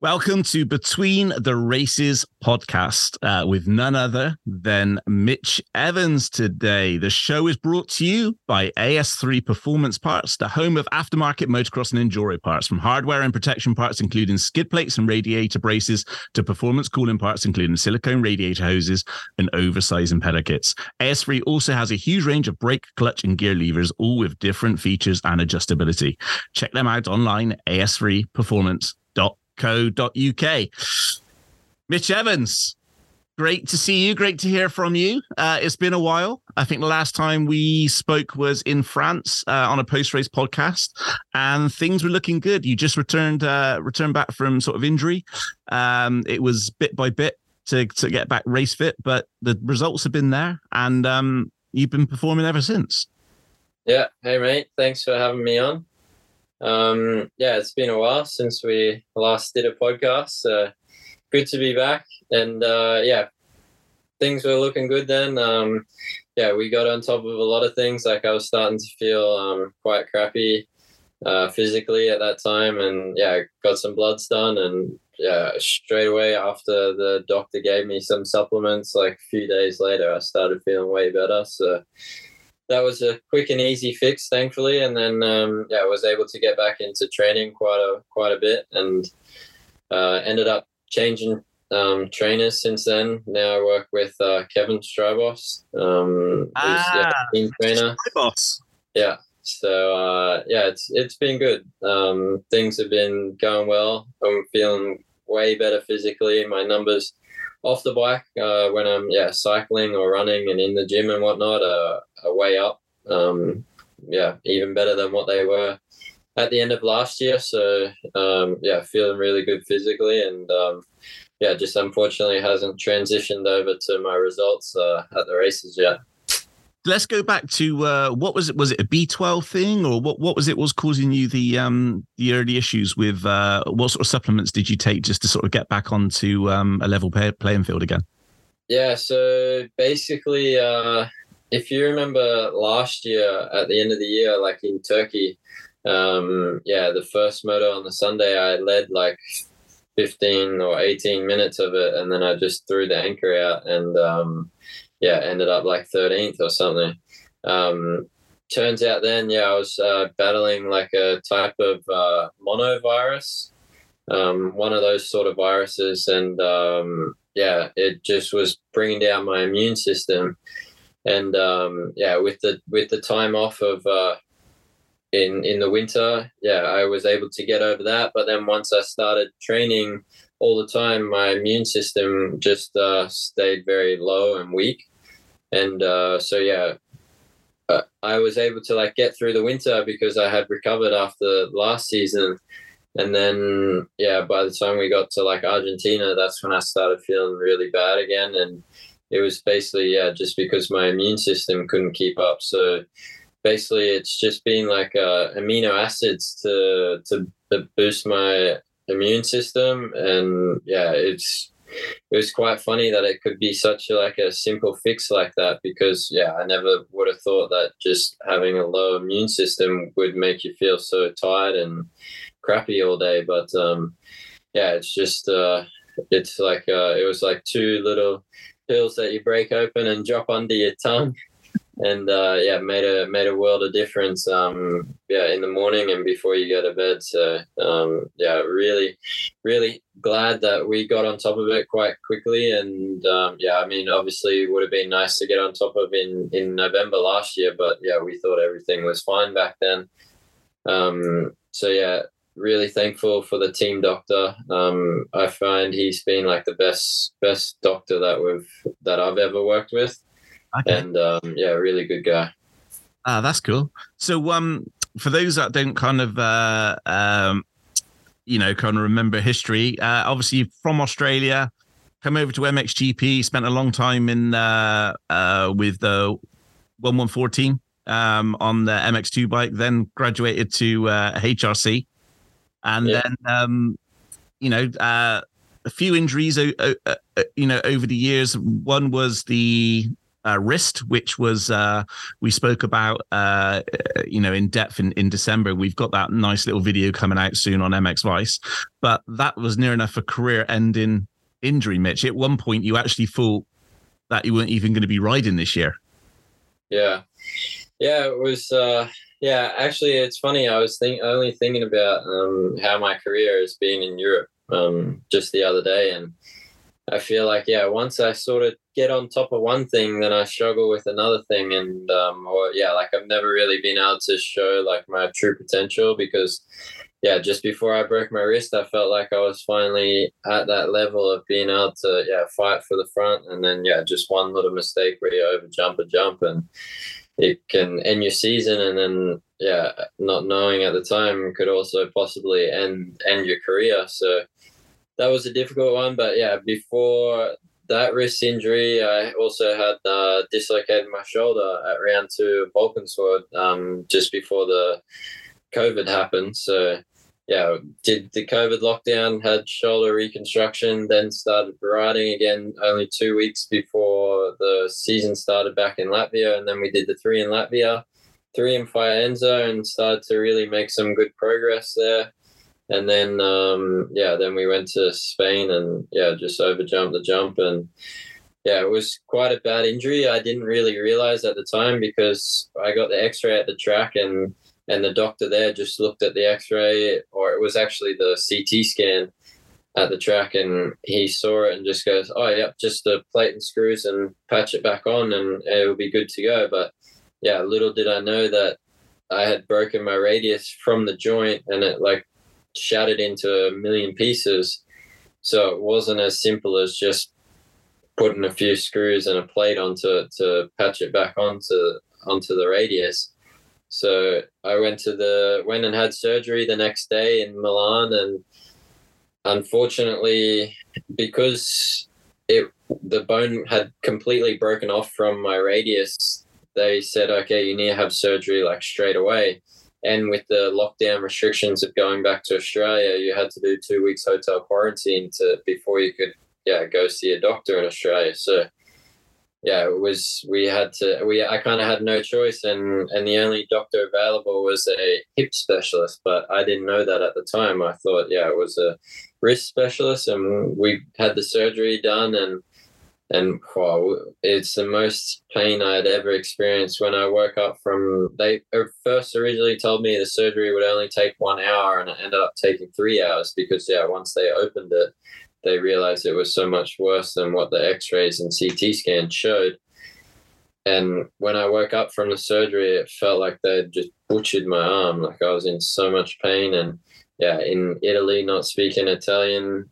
Welcome to Between the Races podcast uh, with none other than Mitch Evans today. The show is brought to you by AS3 Performance Parts, the home of aftermarket motocross and enduro parts, from hardware and protection parts, including skid plates and radiator braces, to performance cooling parts, including silicone radiator hoses and oversized impeller kits. AS3 also has a huge range of brake, clutch, and gear levers, all with different features and adjustability. Check them out online at as3performance.com co.uk. Mitch Evans, great to see you. Great to hear from you. Uh, it's been a while. I think the last time we spoke was in France uh, on a post race podcast, and things were looking good. You just returned uh, returned back from sort of injury. Um, it was bit by bit to to get back race fit, but the results have been there, and um, you've been performing ever since. Yeah. Hey, mate. Thanks for having me on. Um, yeah, it's been a while since we last did a podcast. So good to be back. And uh, yeah, things were looking good then. Um, yeah, we got on top of a lot of things. Like I was starting to feel um, quite crappy uh, physically at that time, and yeah, got some bloods done, and yeah, straight away after the doctor gave me some supplements, like a few days later, I started feeling way better. So that was a quick and easy fix, thankfully. And then um, yeah, I was able to get back into training quite a quite a bit, and uh, ended up changing um, trainers since then. Now I work with uh, Kevin Strijbos, um, ah, yeah, team trainer. Strijbos. Yeah. So uh, yeah, it's it's been good. Um, things have been going well. I'm feeling way better physically. My numbers off the bike uh, when I'm yeah cycling or running and in the gym and whatnot are, are way up. Um, yeah, even better than what they were at the end of last year. So um, yeah, feeling really good physically and um, yeah, just unfortunately hasn't transitioned over to my results uh, at the races yet let's go back to uh, what was it? Was it a B twelve thing, or what? What was it? Was causing you the um the early issues with uh, what sort of supplements did you take just to sort of get back onto um, a level pay- playing field again? Yeah, so basically, uh, if you remember last year at the end of the year, like in Turkey, um, yeah, the first moto on the Sunday, I led like 15 or 18 minutes of it, and then I just threw the anchor out and um, yeah, ended up like 13th or something. Um, turns out then, yeah, I was uh, battling like a type of uh, monovirus, um, one of those sort of viruses. And um, yeah, it just was bringing down my immune system. And um, yeah, with the with the time off of uh, in in the winter, yeah, I was able to get over that. But then once I started training all the time, my immune system just uh, stayed very low and weak and uh, so yeah uh, i was able to like get through the winter because i had recovered after last season. And then yeah by the time we got to like argentina that's when i started feeling really bad again. And it was basically yeah just because my immune system couldn't keep up. So basically it's just been like uh, amino acids to to boost my immune system. And yeah it's it was quite funny that it could be such a, like a simple fix like that because yeah i never would have thought that just having a low immune system would make you feel so tired and crappy all day. But um yeah it's just uh it's like uh it was like two little pills that you break open and drop under your tongue and uh, yeah, made a made a world of difference. Um, yeah, in the morning and before you go to bed. So um, yeah, really, really glad that we got on top of it quite quickly. And um, yeah, I mean, obviously, it would have been nice to get on top of in in November last year, but yeah, we thought everything was fine back then. Um, so yeah, really thankful for the team doctor. Um, I find he's been like the best best doctor that we've that I've ever worked with. Okay. And um, yeah, really good guy. Ah, that's cool. So, um, for those that don't kind of, uh, um, you know, kind of remember history, uh, obviously from Australia, come over to MXGP, spent a long time in uh, uh, with the 1114 um, on the MX2 bike, then graduated to uh, HRC, and yeah. then um, you know uh, a few injuries, uh, uh, uh, you know, over the years. One was the uh, wrist, which was uh, we spoke about, uh, you know, in depth in, in December. We've got that nice little video coming out soon on MX Vice, but that was near enough a career-ending injury, Mitch. At one point, you actually thought that you weren't even going to be riding this year. Yeah, yeah, it was. Uh, yeah, actually, it's funny. I was think only thinking about um, how my career has been in Europe um, just the other day, and I feel like yeah, once I sort of get on top of one thing, then I struggle with another thing, and um, or yeah, like I've never really been able to show like my true potential because yeah, just before I broke my wrist, I felt like I was finally at that level of being able to yeah fight for the front, and then yeah, just one little mistake where you over jump a jump and it can end your season, and then yeah, not knowing at the time could also possibly end end your career. So that was a difficult one. But yeah, before that wrist injury, I also had uh, dislocated my shoulder at round two of Valkenswaard um, just before the COVID happened. So yeah, did the COVID lockdown, had shoulder reconstruction, then started riding again only two weeks before the season started back in Latvia. And then we did the three in Latvia, three in Faenza, and started to really make some good progress there and then um, yeah, then we went to Spain and yeah, just overjumped the jump and yeah, it was quite a bad injury. I didn't really realize at the time because I got the X-ray at the track and and the doctor there just looked at the X-ray or it was actually the CT scan at the track and he saw it and just goes, oh yeah, just the plate and screws and patch it back on and it will be good to go. But yeah, little did I know that I had broken my radius from the joint and it like shattered into a million pieces. So it wasn't as simple as just putting a few screws and a plate onto it to patch it back onto onto the radius. So I went to the went and had surgery the next day in Milan and unfortunately because it the bone had completely broken off from my radius, they said, okay, you need to have surgery like straight away and with the lockdown restrictions of going back to Australia, you had to do two weeks hotel quarantine to before you could yeah go see a doctor in Australia. So yeah, it was we had to we I kind of had no choice, and and the only doctor available was a hip specialist, but I didn't know that at the time. I thought yeah it was a wrist specialist, and we had the surgery done and and wow, it's the most pain I had ever experienced when I woke up from. They first originally told me the surgery would only take one hour, and it ended up taking three hours because yeah, once they opened it, they realized it was so much worse than what the X-rays and CT scans showed. And when I woke up from the surgery, it felt like they'd just butchered my arm. Like I was in so much pain, and yeah, in Italy, not speaking Italian,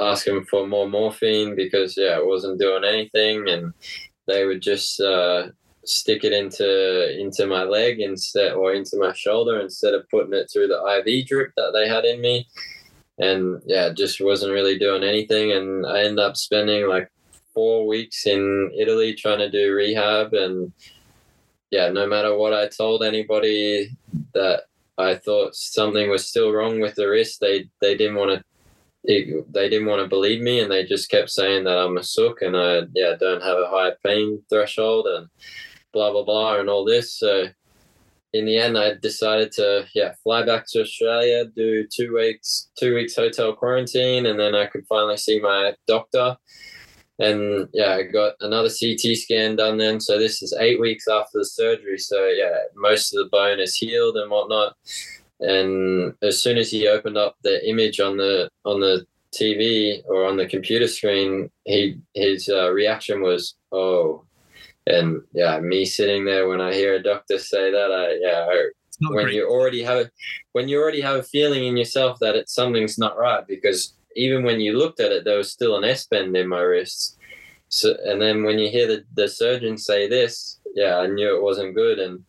asking for more morphine because yeah, it wasn't doing anything, and they would just uh, stick it into into my leg instead or into my shoulder instead of putting it through the IV drip that they had in me. And yeah, just wasn't really doing anything, and I ended up spending like four weeks in Italy trying to do rehab and yeah, no matter what I told anybody that I thought something was still wrong with the wrist, they they didn't want to it, they didn't want to believe me and they just kept saying that I'm a sook and I yeah don't have a high pain threshold and blah blah blah and all this. So in the end, I decided to yeah fly back to Australia, do two weeks two weeks hotel quarantine, and then I could finally see my doctor. And yeah, I got another CT scan done then. So this is eight weeks after the surgery. So yeah, most of the bone is healed and whatnot and as soon as he opened up the image on the on the TV or on the computer screen, he his uh, reaction was oh, and yeah, me sitting there when I hear a doctor say that, I yeah, I, when great. you already have a when you already have a feeling in yourself that it's something's not right because even when you looked at it, there was still an S bend in my wrist. So and then when you hear the, the surgeon say this, yeah, I knew it wasn't good. And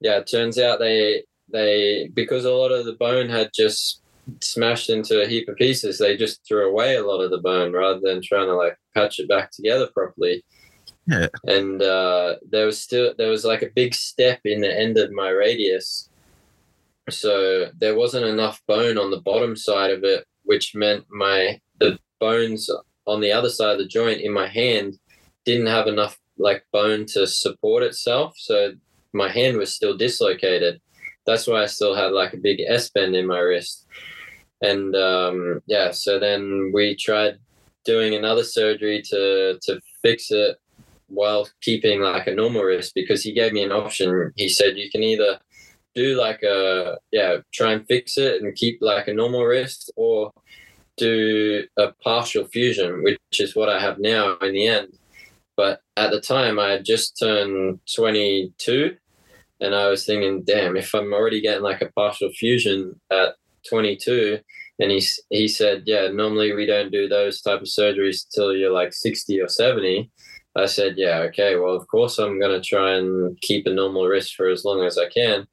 yeah, it turns out they they because a lot of the bone had just smashed into a heap of pieces, they just threw away a lot of the bone rather than trying to like patch it back together properly. Yeah. And uh, there was still there was like a big step in the end of my radius, so there wasn't enough bone on the bottom side of it, which meant my the bones on the other side of the joint in my hand didn't have enough like bone to support itself. So my hand was still dislocated. That's why I still had like a big S bend in my wrist. And um, yeah, so then we tried doing another surgery to to fix it while keeping like a normal wrist because he gave me an option. He said you can either do like a yeah try and fix it and keep like a normal wrist or do a partial fusion which is what i have now in the end but at the time i had just turned 22 and i was thinking damn if i'm already getting like a partial fusion at 22 and he, he said yeah normally we don't do those type of surgeries till you're like 60 or 70 i said yeah okay well of course i'm going to try and keep a normal wrist for as long as i can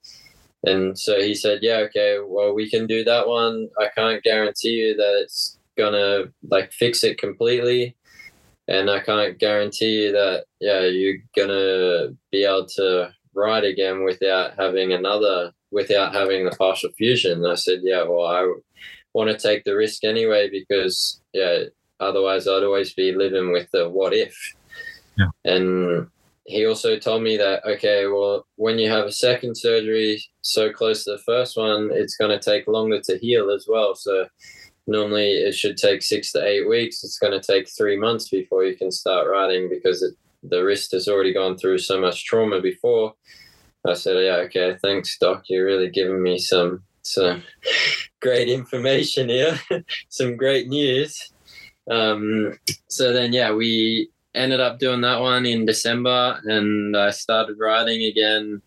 and so he said, Yeah, okay, well, we can do that one. I can't guarantee you that it's gonna like fix it completely. And I can't guarantee you that, yeah, you're gonna be able to ride again without having another, without having the partial fusion. And I said, Yeah, well, I want to take the risk anyway because, yeah, otherwise I'd always be living with the what if. Yeah. And he also told me that okay well when you have a second surgery so close to the first one it's going to take longer to heal as well so normally it should take six to eight weeks it's going to take three months before you can start riding because it, the wrist has already gone through so much trauma before i said yeah okay thanks doc you're really giving me some some great information here some great news um, so then yeah we ended up doing that one in December, and I started riding again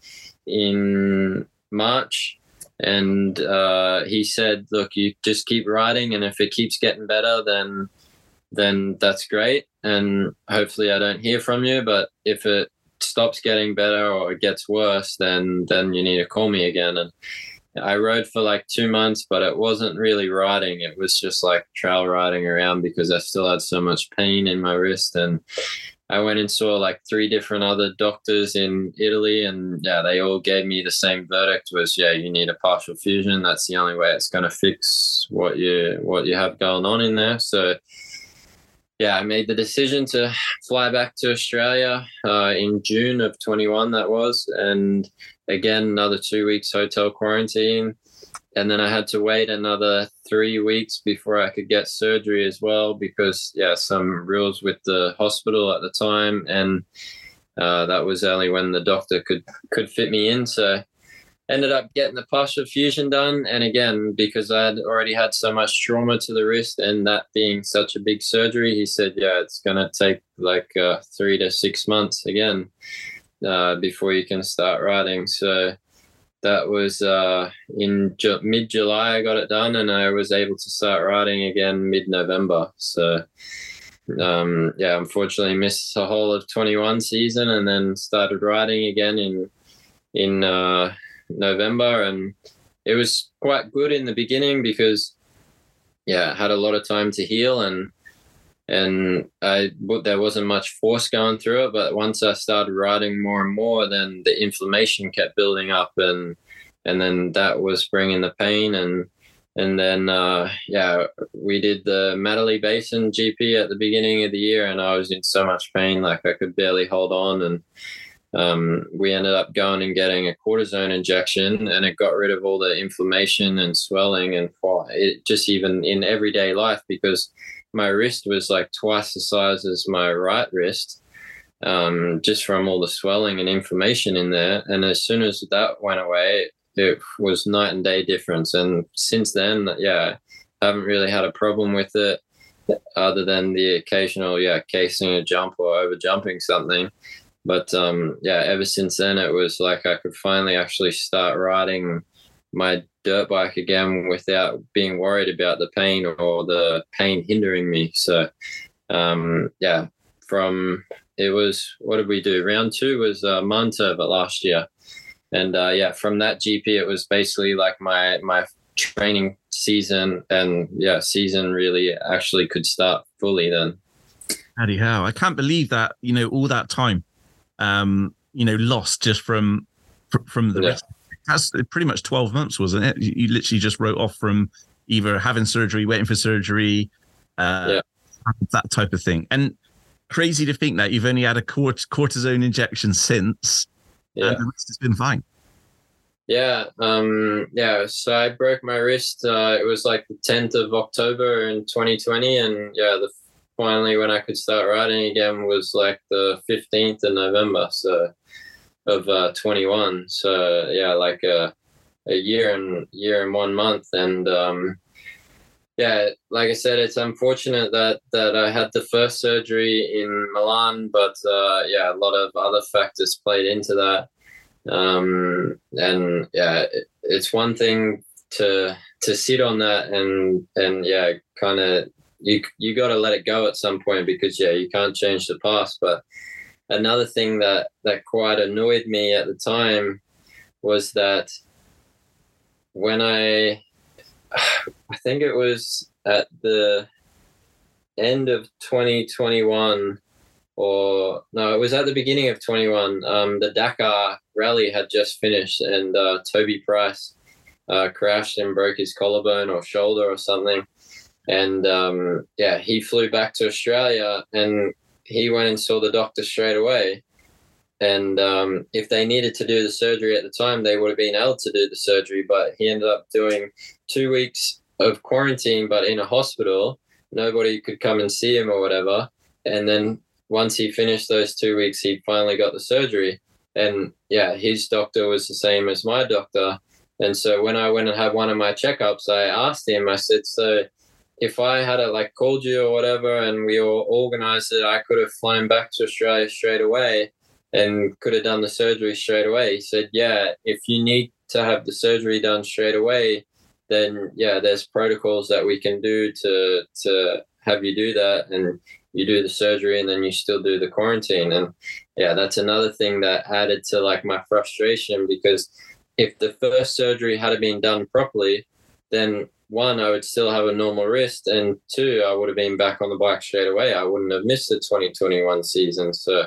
in March. And uh, he said, "Look, you just keep riding, and if it keeps getting better, then then that's great. And hopefully, I don't hear from you. But if it stops getting better or it gets worse, then then you need to call me again." And I rode for like two months, but it wasn't really riding. It was just like trail riding around because I still had so much pain in my wrist. And I went and saw like three different other doctors in Italy, and yeah, they all gave me the same verdict: was yeah, you need a partial fusion. That's the only way it's going to fix what you what you have going on in there. So yeah, I made the decision to fly back to Australia uh, in June of 21. That was, and again another two weeks hotel quarantine, and then I had to wait another three weeks before I could get surgery as well because yeah, some rules with the hospital at the time, and uh, that was only when the doctor could could fit me in. So ended up getting the partial fusion done. And again, because I had already had so much trauma to the wrist and that being such a big surgery, he said, yeah, it's going to take like uh, three to six months again uh, before you can start riding. So that was uh, in ju- mid July, I got it done and I was able to start riding again mid November. So um, yeah, unfortunately missed the whole of 21 season and then started riding again in in uh, November, and it was quite good in the beginning because yeah, I had a lot of time to heal and and I but there wasn't much force going through it. But once I started riding more and more, then the inflammation kept building up, and and then that was bringing the pain and and then uh, yeah, we did the Matterley Basin GP at the beginning of the year, and I was in so much pain, like I could barely hold on, and um, we ended up going and getting a cortisone injection and it got rid of all the inflammation and swelling and it just even in everyday life because my wrist was like twice the size as my right wrist um, just from all the swelling and inflammation in there. And as soon as that went away it was night and day difference. And since then yeah I haven't really had a problem with it other than the occasional yeah casing a jump or over jumping something but um, yeah, ever since then, it was like I could finally actually start riding my dirt bike again without being worried about the pain or the pain hindering me. So, um, yeah, from it was what did we do? Round two was uh, Mantova last year, and uh, yeah, from that GP, it was basically like my my training season, and yeah, season really actually could start fully then. Howdy how! I can't believe that you know all that time um, you know, lost just from from the yeah. rest. That's pretty much twelve months, wasn't it? You, literally just wrote off from either having surgery, waiting for surgery, uh, yeah. that type of thing. And crazy to think that you've only had a cort- cortisone injection since, Yeah. and the rest has been fine. Yeah, um, yeah. So I broke my wrist. Uh, it was like the tenth of October in 2020, and yeah, the finally when I could start riding again was like the fifteenth of November. So of uh, 21. So yeah, like a a year and year and one month, and um, yeah, like I said, it's unfortunate that that I had the first surgery in Milan, but uh, yeah, a lot of other factors played into that um and yeah it, it's one thing to to sit on that and and yeah kind of you you got to let it go at some point because yeah you can't change the past but another thing that that quite annoyed me at the time was that when i i think it was at the end of 2021 or no, it was at the beginning of 21. Um, the Dakar rally had just finished, and uh, Toby Price uh, crashed and broke his collarbone or shoulder or something. And um, yeah, he flew back to Australia and he went and saw the doctor straight away. And um, if they needed to do the surgery at the time, they would have been able to do the surgery. But he ended up doing two weeks of quarantine, but in a hospital. Nobody could come and see him or whatever. And then once he finished those two weeks, he finally got the surgery. And yeah, his doctor was the same as my doctor. And so when I went and had one of my checkups, I asked him, I said, so if I had it like called you or whatever and we all organized it, I could have flown back to Australia straight away and could have done the surgery straight away. He said, yeah, if you need to have the surgery done straight away, then yeah, there's protocols that we can do to to have you do that and you do the surgery and then you still do the quarantine and yeah that's another thing that added to like my frustration because if the first surgery had been done properly then one i would still have a normal wrist and two i would have been back on the bike straight away. I wouldn't have missed the 2021 season. So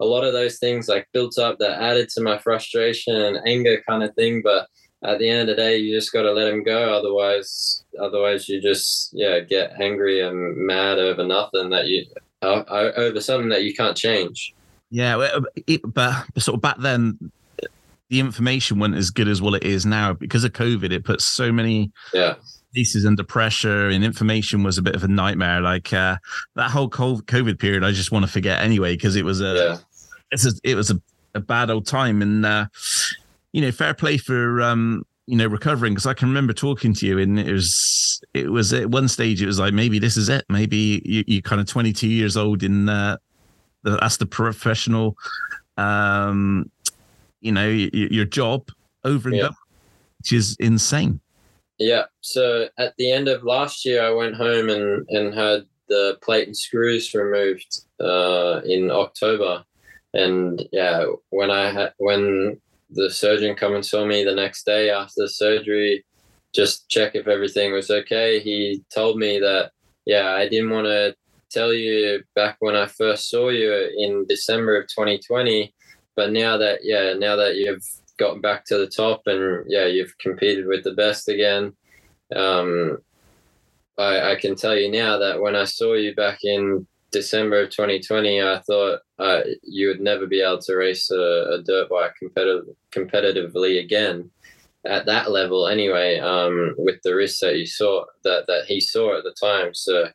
a lot of those things like built up that added to my frustration and anger kind of thing but at the end of the day you just got to let them go. Otherwise otherwise you just yeah get angry and mad over nothing that you over something that you can't change. Yeah, but sort of back then, the information wasn't as good as what it is now. Because of COVID. It put so many yeah. pieces under pressure, and information was a bit of a nightmare. Like uh, that whole COVID period, I just want to forget anyway because it was a yeah. it's a, it was a, a bad old time, and uh, you know, fair play for um, you know recovering. Because I can remember talking to you, and it was it was at one stage it was like maybe this is it, maybe you you kind of twenty two years old in uh, that's the professional, um, you know, y- y- your job over and Yeah. done, which is insane. Yeah. So at the end of last year, I went home and, and had the plate and screws removed uh, in October. And yeah, when I had when the surgeon come and saw me the next day after the surgery, just check if everything was okay. He told me that yeah, I didn't want to tell you back when I first saw you in December of 2020, but now that yeah, now that you've gotten back to the top and yeah, you've competed with the best again. Um, I, I can tell you now that when I saw you back in December of 2020, I thought uh, you would never be able to race a, a dirt bike competitive, competitively again at that level anyway um, with the risks that you saw that, that he saw at the time. So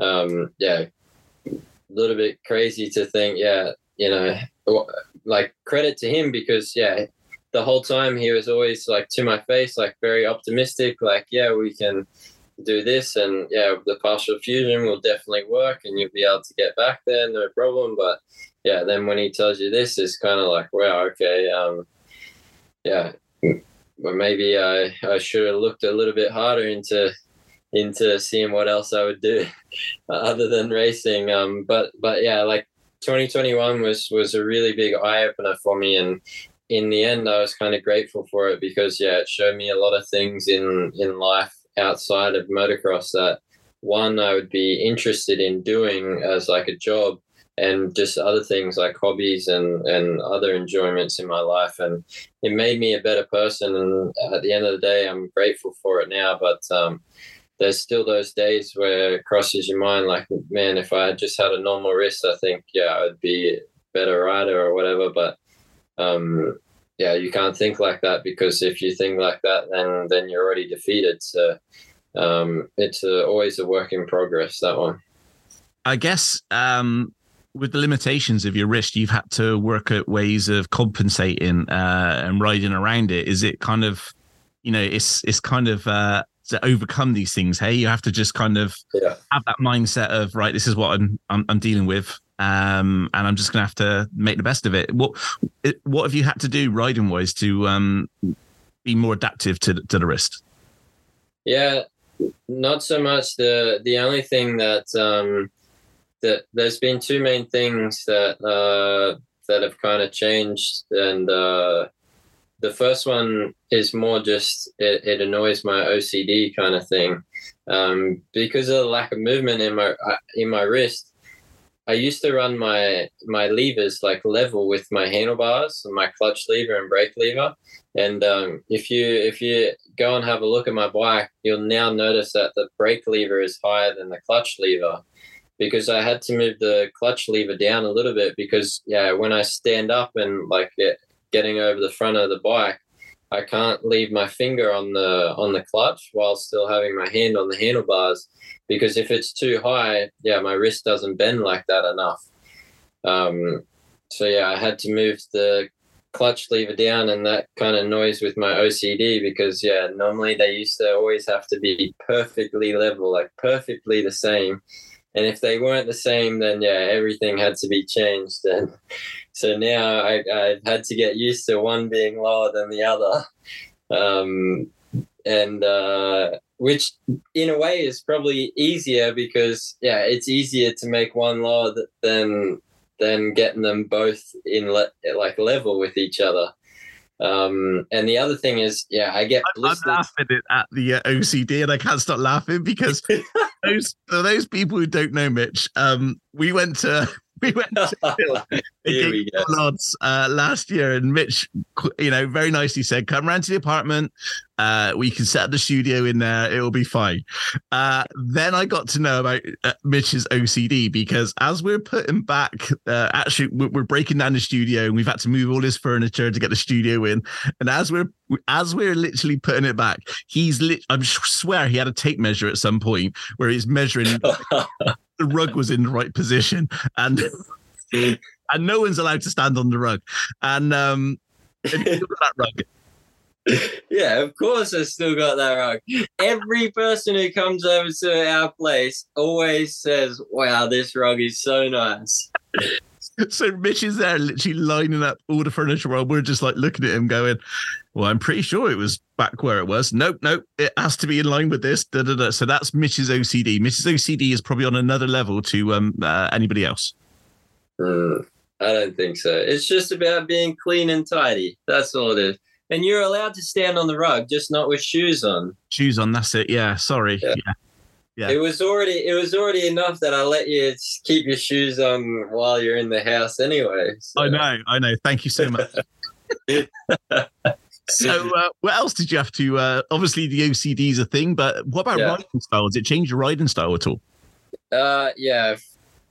um, yeah, a little bit crazy to think, yeah, you know, like credit to him because yeah, the whole time he was always like to my face, like very optimistic, like, yeah, we can do this and yeah, the partial fusion will definitely work and you'll be able to get back there, no problem. But yeah, then when he tells you this, it's kind of like, wow, okay, um, yeah, but maybe I, I should have looked a little bit harder into into seeing what else I would do other than racing. Um, but but yeah, like 2021 was was a really big eye opener for me, and in the end, I was kind of grateful for it because yeah, it showed me a lot of things in in life outside of motocross that one I would be interested in doing as like a job and just other things like hobbies and and other enjoyments in my life and it made me a better person and at the end of the day I'm grateful for it now but um there's still those days where it crosses your mind like, man, if I had just had a normal wrist, I think yeah, I would be a better rider or whatever. But um, yeah, you can't think like that because if you think like that, then then you're already defeated. So um, it's always a work in progress. That one. I guess um, with the limitations of your wrist, you've had to work at ways of compensating uh, and riding around it. Is it kind of, you know, it's it's kind of uh, to overcome these things. Hey, you have to just kind of yeah. have that mindset of right. This is what I'm I'm, I'm dealing with um, and I'm just gonna have to make the best of it. What what have you had to do riding wise to um, be more adaptive to to the wrist? Yeah, not so much. the The only thing that um, that there's been two main things that uh, that have kind of changed, and uh, the first one is more just it, it annoys my OCD kind of thing um, because of the lack of movement in my uh, in my wrist I used to run my my levers like level with my handlebars, my clutch lever and brake lever. And um, if you if you go and have a look at my bike, you'll now notice that the brake lever is higher than the clutch lever, because I had to move the clutch lever down a little bit because yeah, when I stand up and like get, getting over the front of the bike, I can't leave my finger on the on the clutch while still having my hand on the handlebars because if it's too high, yeah, my wrist doesn't bend like that enough. Um, so yeah, I had to move the clutch lever down, and that kind of noise with my OCD because yeah, normally they used to always have to be perfectly level, like perfectly the same. And if they weren't the same, then yeah, everything had to be changed. And so now I, I've had to get used to one being lower than the other. Um, and uh, which in a way is probably easier because yeah, it's easier to make one lower than than getting them both in le- like level with each other. Um, and the other thing is, yeah, I get blisters. I'm laughing at the uh, OCD, and I can't stop laughing because those those people who don't know Mitch, um, we went to we went to we odds uh, last year, and Mitch, you know, very nicely said, "Come round to the apartment. Uh, we can set up the studio in there. It will be fine." Uh, then I got to know about uh, Mitch's OCD because as we're putting back, uh, actually, we're breaking down the studio, and we've had to move all his furniture to get the studio in. And as we're as we're literally putting it back, he's lit. I swear he had a tape measure at some point where he's measuring the rug was in the right position, and and no one's allowed to stand on the rug. And um, that rug. Yeah, of course I still got that rug. Every person who comes over to our place always says, "Wow, this rug is so nice." So Mitch is there literally lining up all the furniture while we're just like looking at him going, Well, I'm pretty sure it was back where it was. Nope, nope, it has to be in line with this. Da, da, da. So that's Mitch's OCD. Mitch's OCD is probably on another level to um, uh, anybody else. Mm, I don't think so. It's just about being clean and tidy. That's all it is. And you're allowed to stand on the rug, just not with shoes on. Shoes on, that's it. Yeah, sorry. Yeah. yeah. Yeah. It was already it was already enough that I let you keep your shoes on while you're in the house anyway. So. I know, I know. Thank you so much. so uh, what else did you have to uh, obviously the OCD is a thing, but what about yeah. riding style? Did it change your riding style at all? Uh yeah,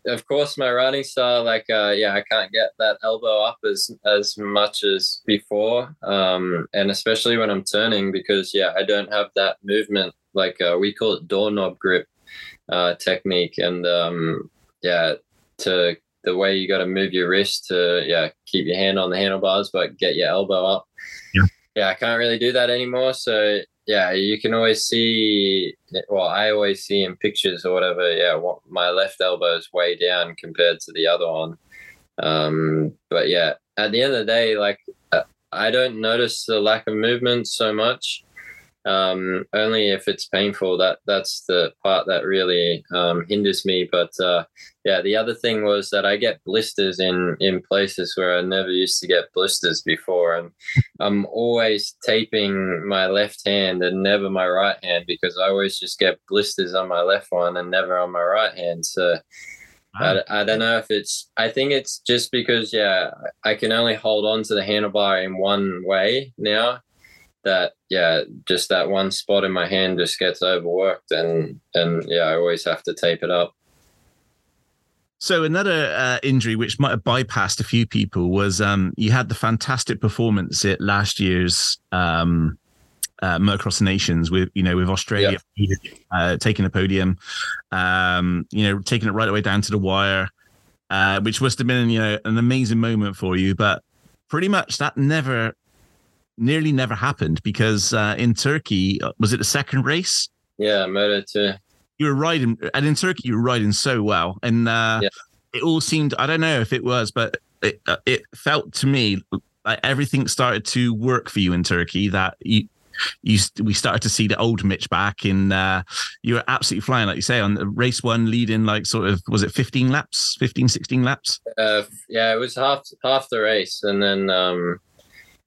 of course my riding style like uh yeah i can't get that elbow up as as much as before um and especially when i'm turning because yeah i don't have that movement like uh, we call it doorknob grip uh, technique, and um, yeah, to the way you got to move your wrist to yeah keep your hand on the handlebars but get your elbow up. Yeah, yeah, I can't really do that anymore. So yeah, you can always see. Well, I always see in pictures or whatever. Yeah, what, my left elbow is way down compared to the other one. Um, but yeah, at the end of the day, like uh, I don't notice the lack of movement so much um, only if it's painful. That that's the part that really um, hinders me. But uh, yeah, the other thing was that I get blisters in in places where I never used to get blisters before, and I'm always taping my left hand and never my right hand because I always just get blisters on my left one and never on my right hand. So. I, I don't know if it's i think it's just because yeah i can only hold on to the handlebar in one way now that yeah, just that one spot in my hand just gets overworked, and and yeah, I always have to tape it up. So another uh, injury which might have bypassed a few people was um, you had the fantastic performance at last year's um, uh, Motocross Nations with you know with Australia yeah. uh, taking the podium, um, you know taking it right away down to the wire, uh, which must have been you know an amazing moment for you. But pretty much that never, nearly never happened because uh, in Turkey uh, was it the second race? Yeah, Moto two you were riding, and in Turkey you were riding so well, and uh, yeah. it all seemed. I don't know if it was, but it uh, it felt to me like everything started to work for you in Turkey. That you. You we started to see the old Mitch back, and uh, you were absolutely flying, like you say, on the race one, leading like sort of was it 15 laps, 15, 16 laps? Uh, yeah, it was half half the race, and then um,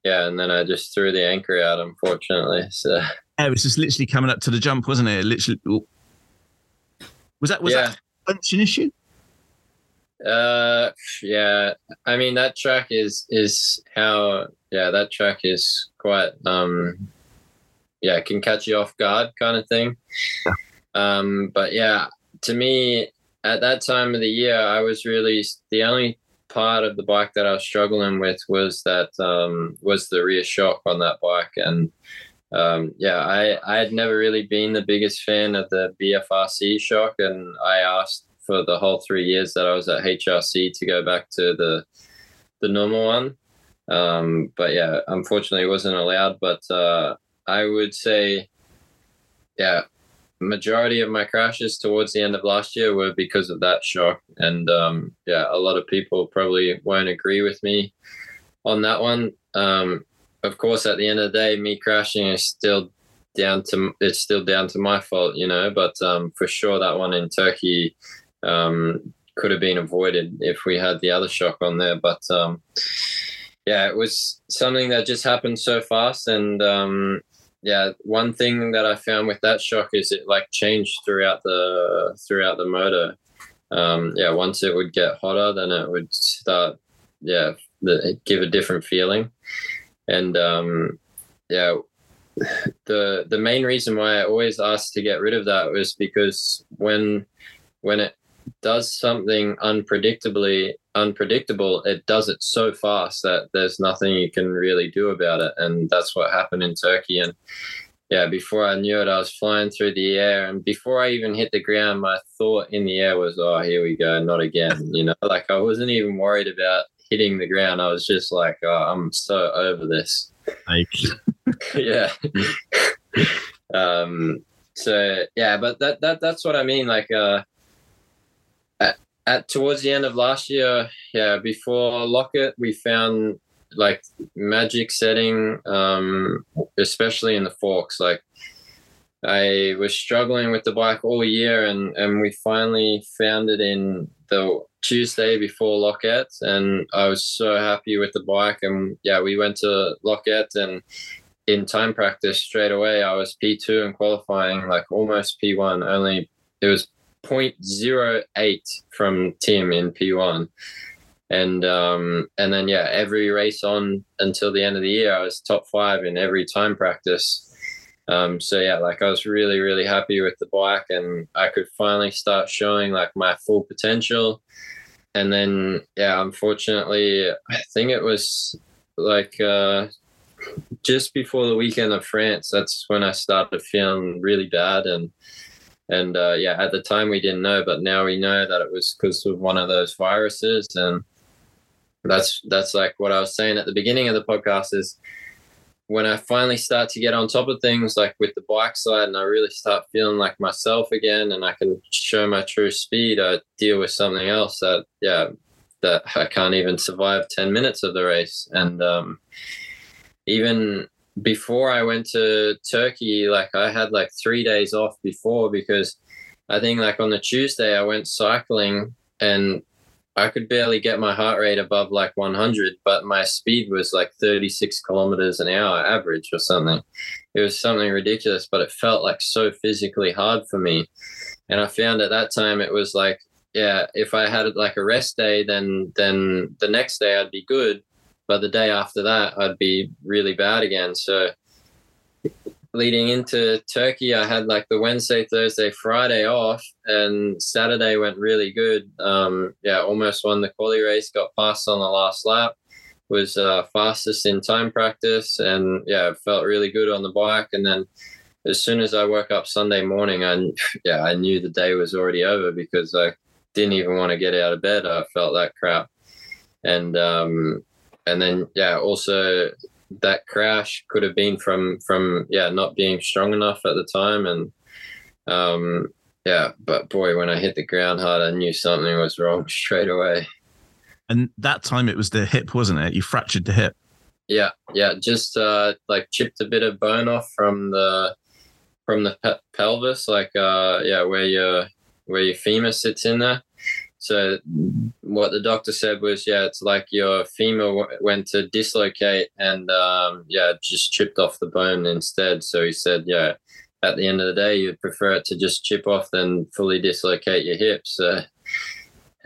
yeah, and then I just threw the anchor out, unfortunately. So yeah, it was just literally coming up to the jump, wasn't it? Literally, was that was yeah. that an issue? Uh, yeah. I mean, that track is is how yeah that track is quite um yeah it can catch you off guard kind of thing. Yeah. Um, but yeah, to me at that time of the year, I was really the only part of the bike that I was struggling with was that um, was the rear shock on that bike, and um, yeah, I, I had never really been the biggest fan of the BFRC shock, and I asked for the whole three years that I was at HRC to go back to the the normal one. Um, but yeah, unfortunately, it wasn't allowed. But uh, I would say, yeah, majority of my crashes towards the end of last year were because of that shock, and um, yeah, a lot of people probably won't agree with me on that one. Um, of course, at the end of the day, me crashing is still down to it's still down to my fault, you know. But um, for sure, that one in Turkey um, could have been avoided if we had the other shock on there. But um, yeah, it was something that just happened so fast, and um, yeah, one thing that I found with that shock is it like changed throughout the throughout the motor. Um, yeah, once it would get hotter, then it would start, yeah, the, give a different feeling and um, yeah, the the main reason why I always asked to get rid of that was because when when it does something unpredictably unpredictable, it does it so fast that there's nothing you can really do about it, and that's what happened in Turkey. And yeah, before I knew it, I was flying through the air, and before I even hit the ground, my thought in the air was, "Oh, here we go, not again." You know, like I wasn't even worried about hitting the ground, I was just like, oh, I'm so over this. Like, yeah. um. So yeah, but that that that's what I mean. Like, uh, at, towards the end of last year, yeah, before Loket, we found like magic setting, um, especially in the forks. Like, I was struggling with the bike all year, and and we finally found it in the Tuesday before Loket, and I was so happy with the bike. And yeah, we went to Loket, and in time practice straight away, I was P2 and qualifying like almost P1. Only it was 0.08 from Tim in P1. And um, and then yeah, every race on until the end of the year, I was top five in every time practice. Um, so yeah, like I was really, really happy with the bike and I could finally start showing like my full potential. And then, yeah, unfortunately, I think it was like uh, just before the weekend of France, that's when I started feeling really bad. And, and uh, yeah, at the time we didn't know, but now we know that it was because of one of those viruses. And that's, that's like what I was saying at the beginning of the podcast is, when I finally start to get on top of things, like with the bike side, and I really start feeling like myself again, and I can show my true speed, I deal with something else that, yeah, that I can't even survive 10 minutes of the race. And um, even before I went to Turkey, like I had like three days off before because I think like on the Tuesday I went cycling and I could barely get my heart rate above like 100, but my speed was like 36 kilometers an hour average or something. It was something ridiculous, but it felt like so physically hard for me. And I found at that time it was like, yeah, if I had like a rest day, then then the next day I'd be good, but the day after that I'd be really bad again. So leading into Turkey, I had like the Wednesday, Thursday, Friday off, and Saturday went really good. Um, yeah, almost won the quali race, got past on the last lap, was uh, fastest in time practice, and yeah, felt really good on the bike. And then as soon as I woke up Sunday morning, I yeah, I knew the day was already over because I didn't even want to get out of bed. I felt that crap, and um, and then yeah, also that crash could have been from from yeah not being strong enough at the time. And um yeah but boy when i hit the ground hard i knew something was wrong straight away. And that time it was the hip wasn't it? You fractured the hip. Yeah yeah just uh like chipped a bit of bone off from the from the pe- pelvis like uh yeah where your where your femur sits in there so what the doctor said was, yeah, it's like your femur w- went to dislocate and um, yeah, just chipped off the bone instead. So he said, yeah, at the end of the day, you'd prefer it to just chip off than fully dislocate your hips. So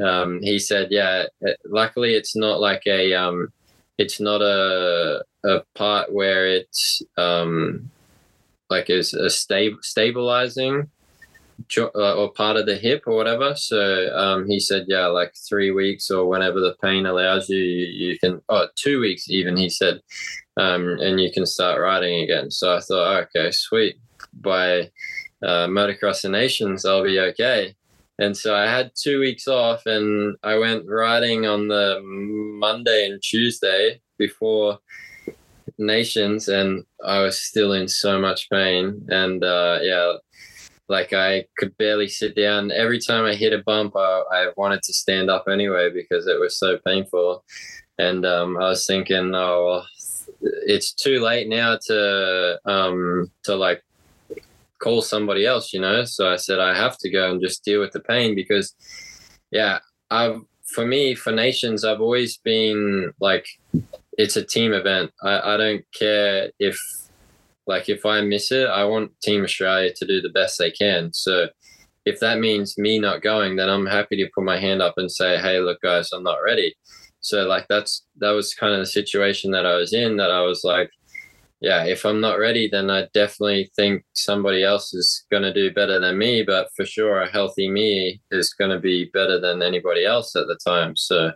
um, he said, yeah, it, luckily it's not like a, um, it's not a, a part where it's um, like is a sta- stabilizing uh, or part of the hip or whatever. So um, he said, yeah, like three weeks or whenever the pain allows you, you, you can, oh, two weeks even, he said, um, and you can start riding again. So I thought, okay, sweet. By uh, Motocross Nations, I'll be okay. And so I had two weeks off and I went riding on the Monday and Tuesday before Nations and I was still in so much pain. And uh, yeah, like I could barely sit down. Every time I hit a bump, I, I wanted to stand up anyway because it was so painful. And um, I was thinking, oh, well, it's too late now to um, to like call somebody else, you know. So I said I have to go and just deal with the pain because, yeah, I've for me for nations I've always been like it's a team event. I, I don't care if like if I miss it, I want Team Australia to do the best they can. So if that means me not going, then I'm happy to put my hand up and say, "Hey, look, guys, I'm not ready." So like that's that was kind of the situation that I was in. That I was like, yeah, if I'm not ready, then I definitely think somebody else is going to do better than me. But for sure, a healthy me is going to be better than anybody else at the time. So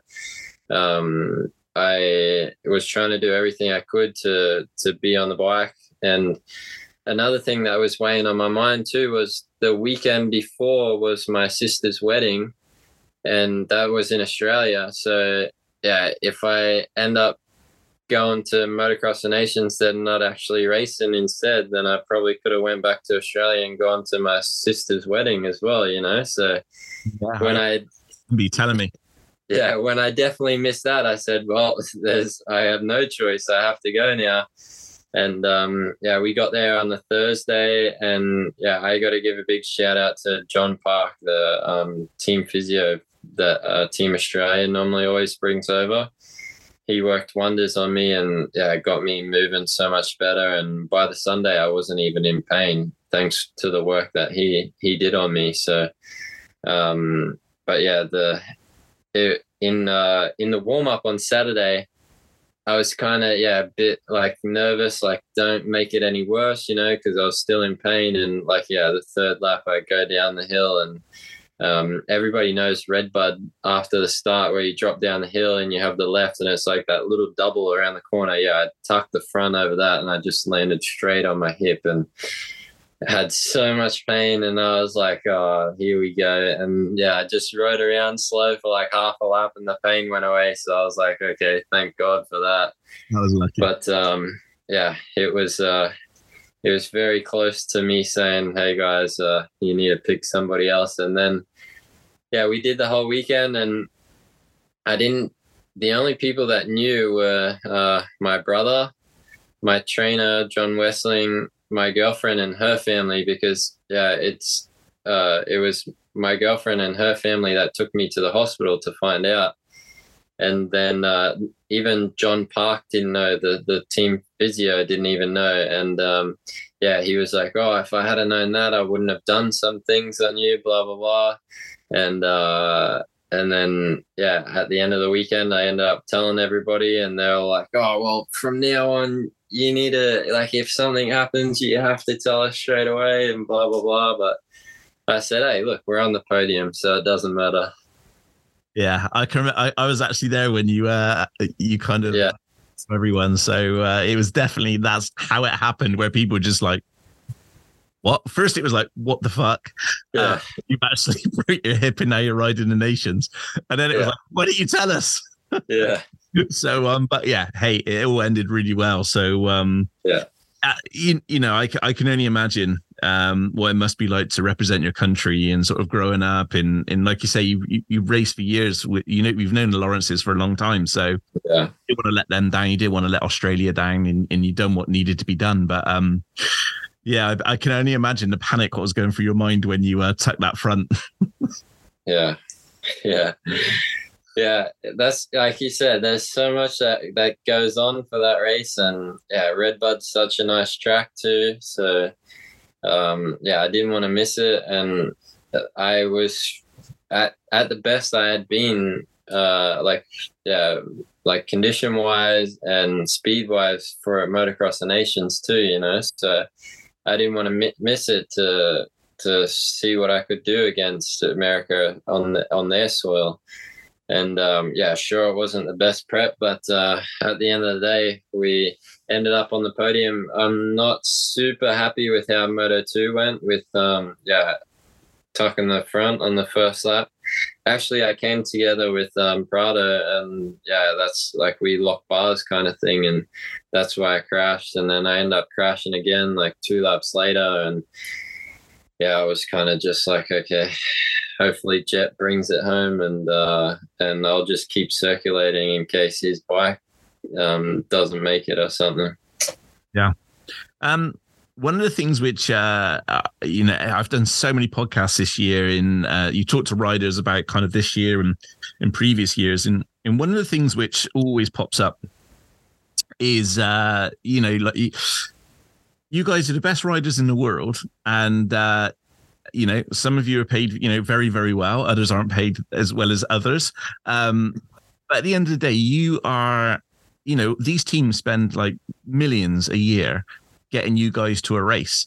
um, I was trying to do everything I could to to be on the bike and another thing that was weighing on my mind too was the weekend before was my sister's wedding, and that was in Australia. So yeah, if I end up going to motocross the nations then not actually racing instead then i probably could have went back to australia and gone to my sister's wedding as well you know? So yeah, when i be telling me. Yeah when i definitely missed that i said well there's i have no choice. I have to go now and um, yeah, we got there on the Thursday, and yeah, I got to give a big shout out to John Park, the um, team physio that uh, Team Australia normally always brings over. He worked wonders on me, and yeah, got me moving so much better. And by the Sunday, I wasn't even in pain, thanks to the work that he he did on me. So, um, but yeah, the it, in uh, in the warm up on Saturday, I was kind of yeah a bit like nervous, like don't make it any worse, you know, because I was still in pain. And like yeah, the third lap I go down the hill, and um, everybody knows Redbud after the start where you drop down the hill and you have the left, and it's like that little double around the corner. Yeah, I tucked the front over that, and I just landed straight on my hip and had so much pain and I was like, oh, here we go. And yeah, I just rode around slow for like half a lap and the pain went away. So I was like, okay, thank God for that. I was lucky. But um, yeah, it was uh, it was very close to me saying, hey guys, uh, you need to pick somebody else. And then yeah, we did the whole weekend and I didn't the only people that knew were uh, my brother, my trainer, John Wessling, my girlfriend and her family because yeah, it's uh, it was my girlfriend and her family that took me to the hospital to find out. And then uh, even John Park didn't know the the team physio didn't even know. And um, yeah, he was like, "Oh, if I had known that, I wouldn't have done some things on you." Blah blah blah. And uh, and then yeah, at the end of the weekend, I ended up telling everybody, and they're like, "Oh, well, from now on, you need to like if something happens, you have to tell us straight away," and blah blah blah. But I said, "Hey, look, we're on the podium, so it doesn't matter." Yeah, I can. I, I was actually there when you uh you kind of yeah everyone. So uh, it was definitely that's how it happened, where people just like, what? First, it was like, what the fuck? Yeah. Uh, you actually broke your hip and now you're riding the nations. And then it was like, why didn't you tell us? yeah so, um, but yeah, hey, it all ended really well. So, um, Yeah. uh, you, you know, I, I can only imagine um, what it must be like to represent your country and sort of growing up in, in like you say, you, you, you raced for years with, you know, you've known the Lawrences for a long time. So, yeah you didn't want to let them down. You didn't want to let Australia down, and, and you done what needed to be done. But um, yeah, I, I can only imagine the panic what was going through your mind when you uh, took that front. yeah yeah yeah that's like you said there's so much that that goes on for that race and yeah redbud's such a nice track too so um yeah i didn't want to miss it and i was at at the best i had been uh like yeah like condition wise and speed wise for motocross the nations too you know so i didn't want to mi- miss it to to see what I could do against America on the, on their soil. And um, yeah, sure, it wasn't the best prep, but uh, at the end of the day, we ended up on the podium. I'm not super happy with how Moto 2 went with, um, yeah, tucking the front on the first lap. Actually, I came together with um, Prado, and yeah, that's like we lock bars kind of thing, and that's why I crashed. And then I end up crashing again like two laps later, and yeah, I was kind of just like, okay, hopefully Jett brings it home, and uh, and I'll just keep circulating in case his bike um, doesn't make it or something. Yeah. Um, one of the things which uh, uh, you know I've done so many podcasts this year. In uh, you talk to riders about kind of this year and in previous years, and and one of the things which always pops up is uh, you know like you, you guys are the best riders in the world, and uh, you know some of you are paid you know very very well, others aren't paid as well as others. Um, but at the end of the day, you are you know these teams spend like millions a year getting you guys to a race.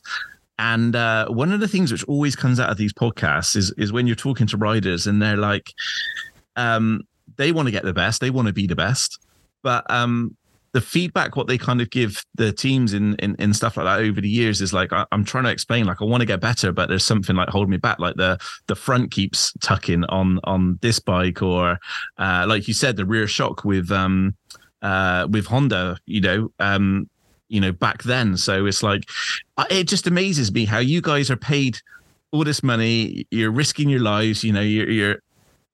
And uh, one of the things which always comes out of these podcasts is is when you're talking to riders and they're like, um, they want to get the best, they want to be the best, but um, the feedback what they kind of give the teams in in, in stuff like that over the years is like I, I'm trying to explain like I want to get better, but there's something like holding me back, like the the front keeps tucking on on this bike, or uh, like you said, the rear shock with um uh with Honda, you know um you know back then. So it's like it just amazes me how you guys are paid all this money you're risking your lives you know you're, you're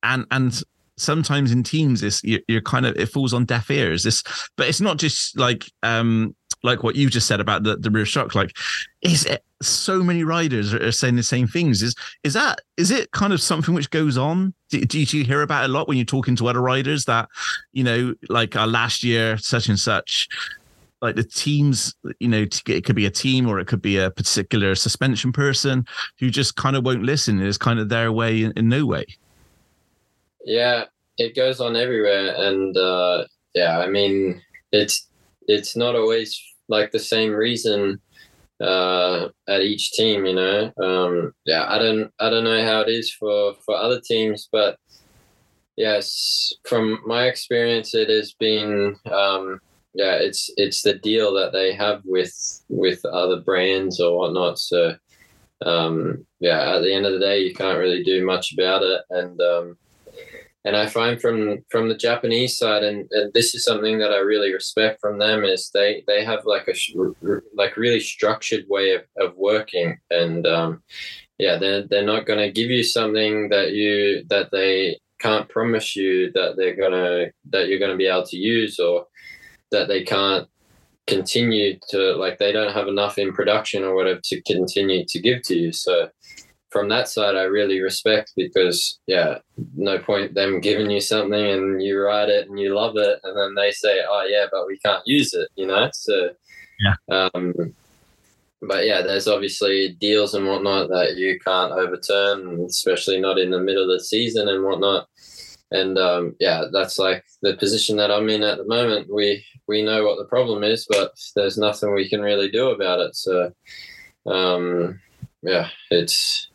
and and sometimes in teams it's you're, you're kind of it falls on deaf ears. This but it's not just like um like what you just said about the, the rear shock. Like is it so many riders are, saying the same things. Is is that is it kind of something which goes on? Do, do you hear about a lot when you're talking to other riders that you know like uh, last year such and such like the teams, you know, it could be a team or it could be a particular suspension person who just kind of won't listen. It's kind of their way in, in no way. Yeah, it goes on everywhere, and uh, yeah, I mean, it's it's not always like the same reason uh, at each team, you know. Um, yeah, I don't I don't know how it is for for other teams, but yes, from my experience, it has been um, yeah, it's it's the deal that they have with with other brands or whatnot. So um, yeah, at the end of the day, you can't really do much about it, and um, and I find from from the Japanese side, and, and this is something that I really respect from them is they they have like a like really structured way of, of working, and um, yeah, they're they're not going to give you something that you that they can't promise you that they're gonna that you're gonna be able to use or that they can't continue to like they don't have enough in production or whatever to continue to give to you. So from that side i really respect because yeah no point them giving you something and you write it and you love it and then they say oh yeah but we can't use it you know? So Yeah. um but yeah there's obviously deals and whatnot that you can't overturn especially not in the middle of the season and whatnot and um, yeah, that's like the position that I'm in at the moment. We we know what the problem is, but there's nothing we can really do about it. So um, yeah, it's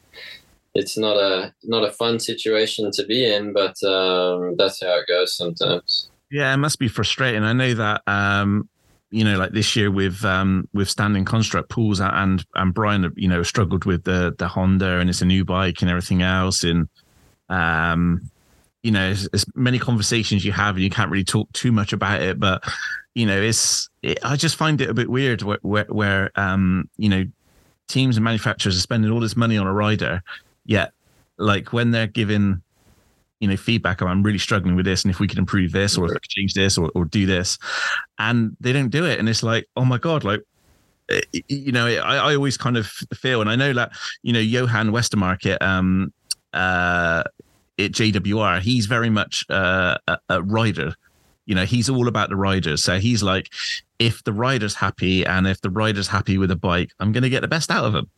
it's not a not a fun situation to be in, but um, that's how it goes sometimes. Yeah, it must be frustrating. I know that um, you know, like this year with um with standing construct pools and and Brian, you know, struggled with the the Honda and it's a new bike and everything else. And um, you know, as many conversations you have and you can't really talk too much about it, but you know, it's it, I just find it a bit weird where, where, where um you know teams and manufacturers are spending all this money on a rider, yet like when they're giving you know feedback i'm really struggling with this and if we could improve this or change this or, or do this and they don't do it and it's like oh my god like eh, you know I, I always kind of feel and i know that you know johan westermark um uh at jwr he's very much uh, a, a rider. You know he's all about the riders so he's like if the rider's happy and if the rider's happy with a bike i'm going to get the best out of him.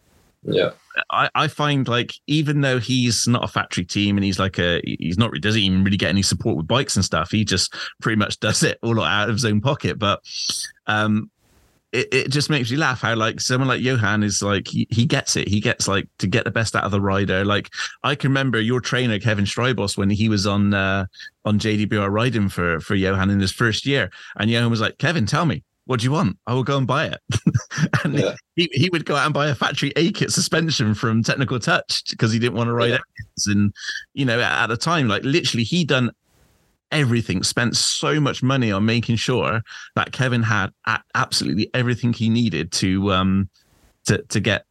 yeah. I, I find like even though he's not a factory team and he's like a he's not doesn't even really get any support with bikes and stuff he just pretty much does it all out of his own pocket. But um it, it just makes you laugh how like someone like Johan is like he, he gets it. He gets like to get the best out of the rider. Like I can remember your trainer Kevin Strijbos when he was on uh on JWR riding for for Johan in his first year, and Johan was like, Kevin, tell me, what do you want? I will go and buy it. and yeah. he, he would go out and buy a factory A kit suspension from Technical Touch because he didn't want to ride yeah. it. And, you know, at the time, like literally he done everything, spent so much money on making sure that Kevin had absolutely everything he needed to, um, to, to get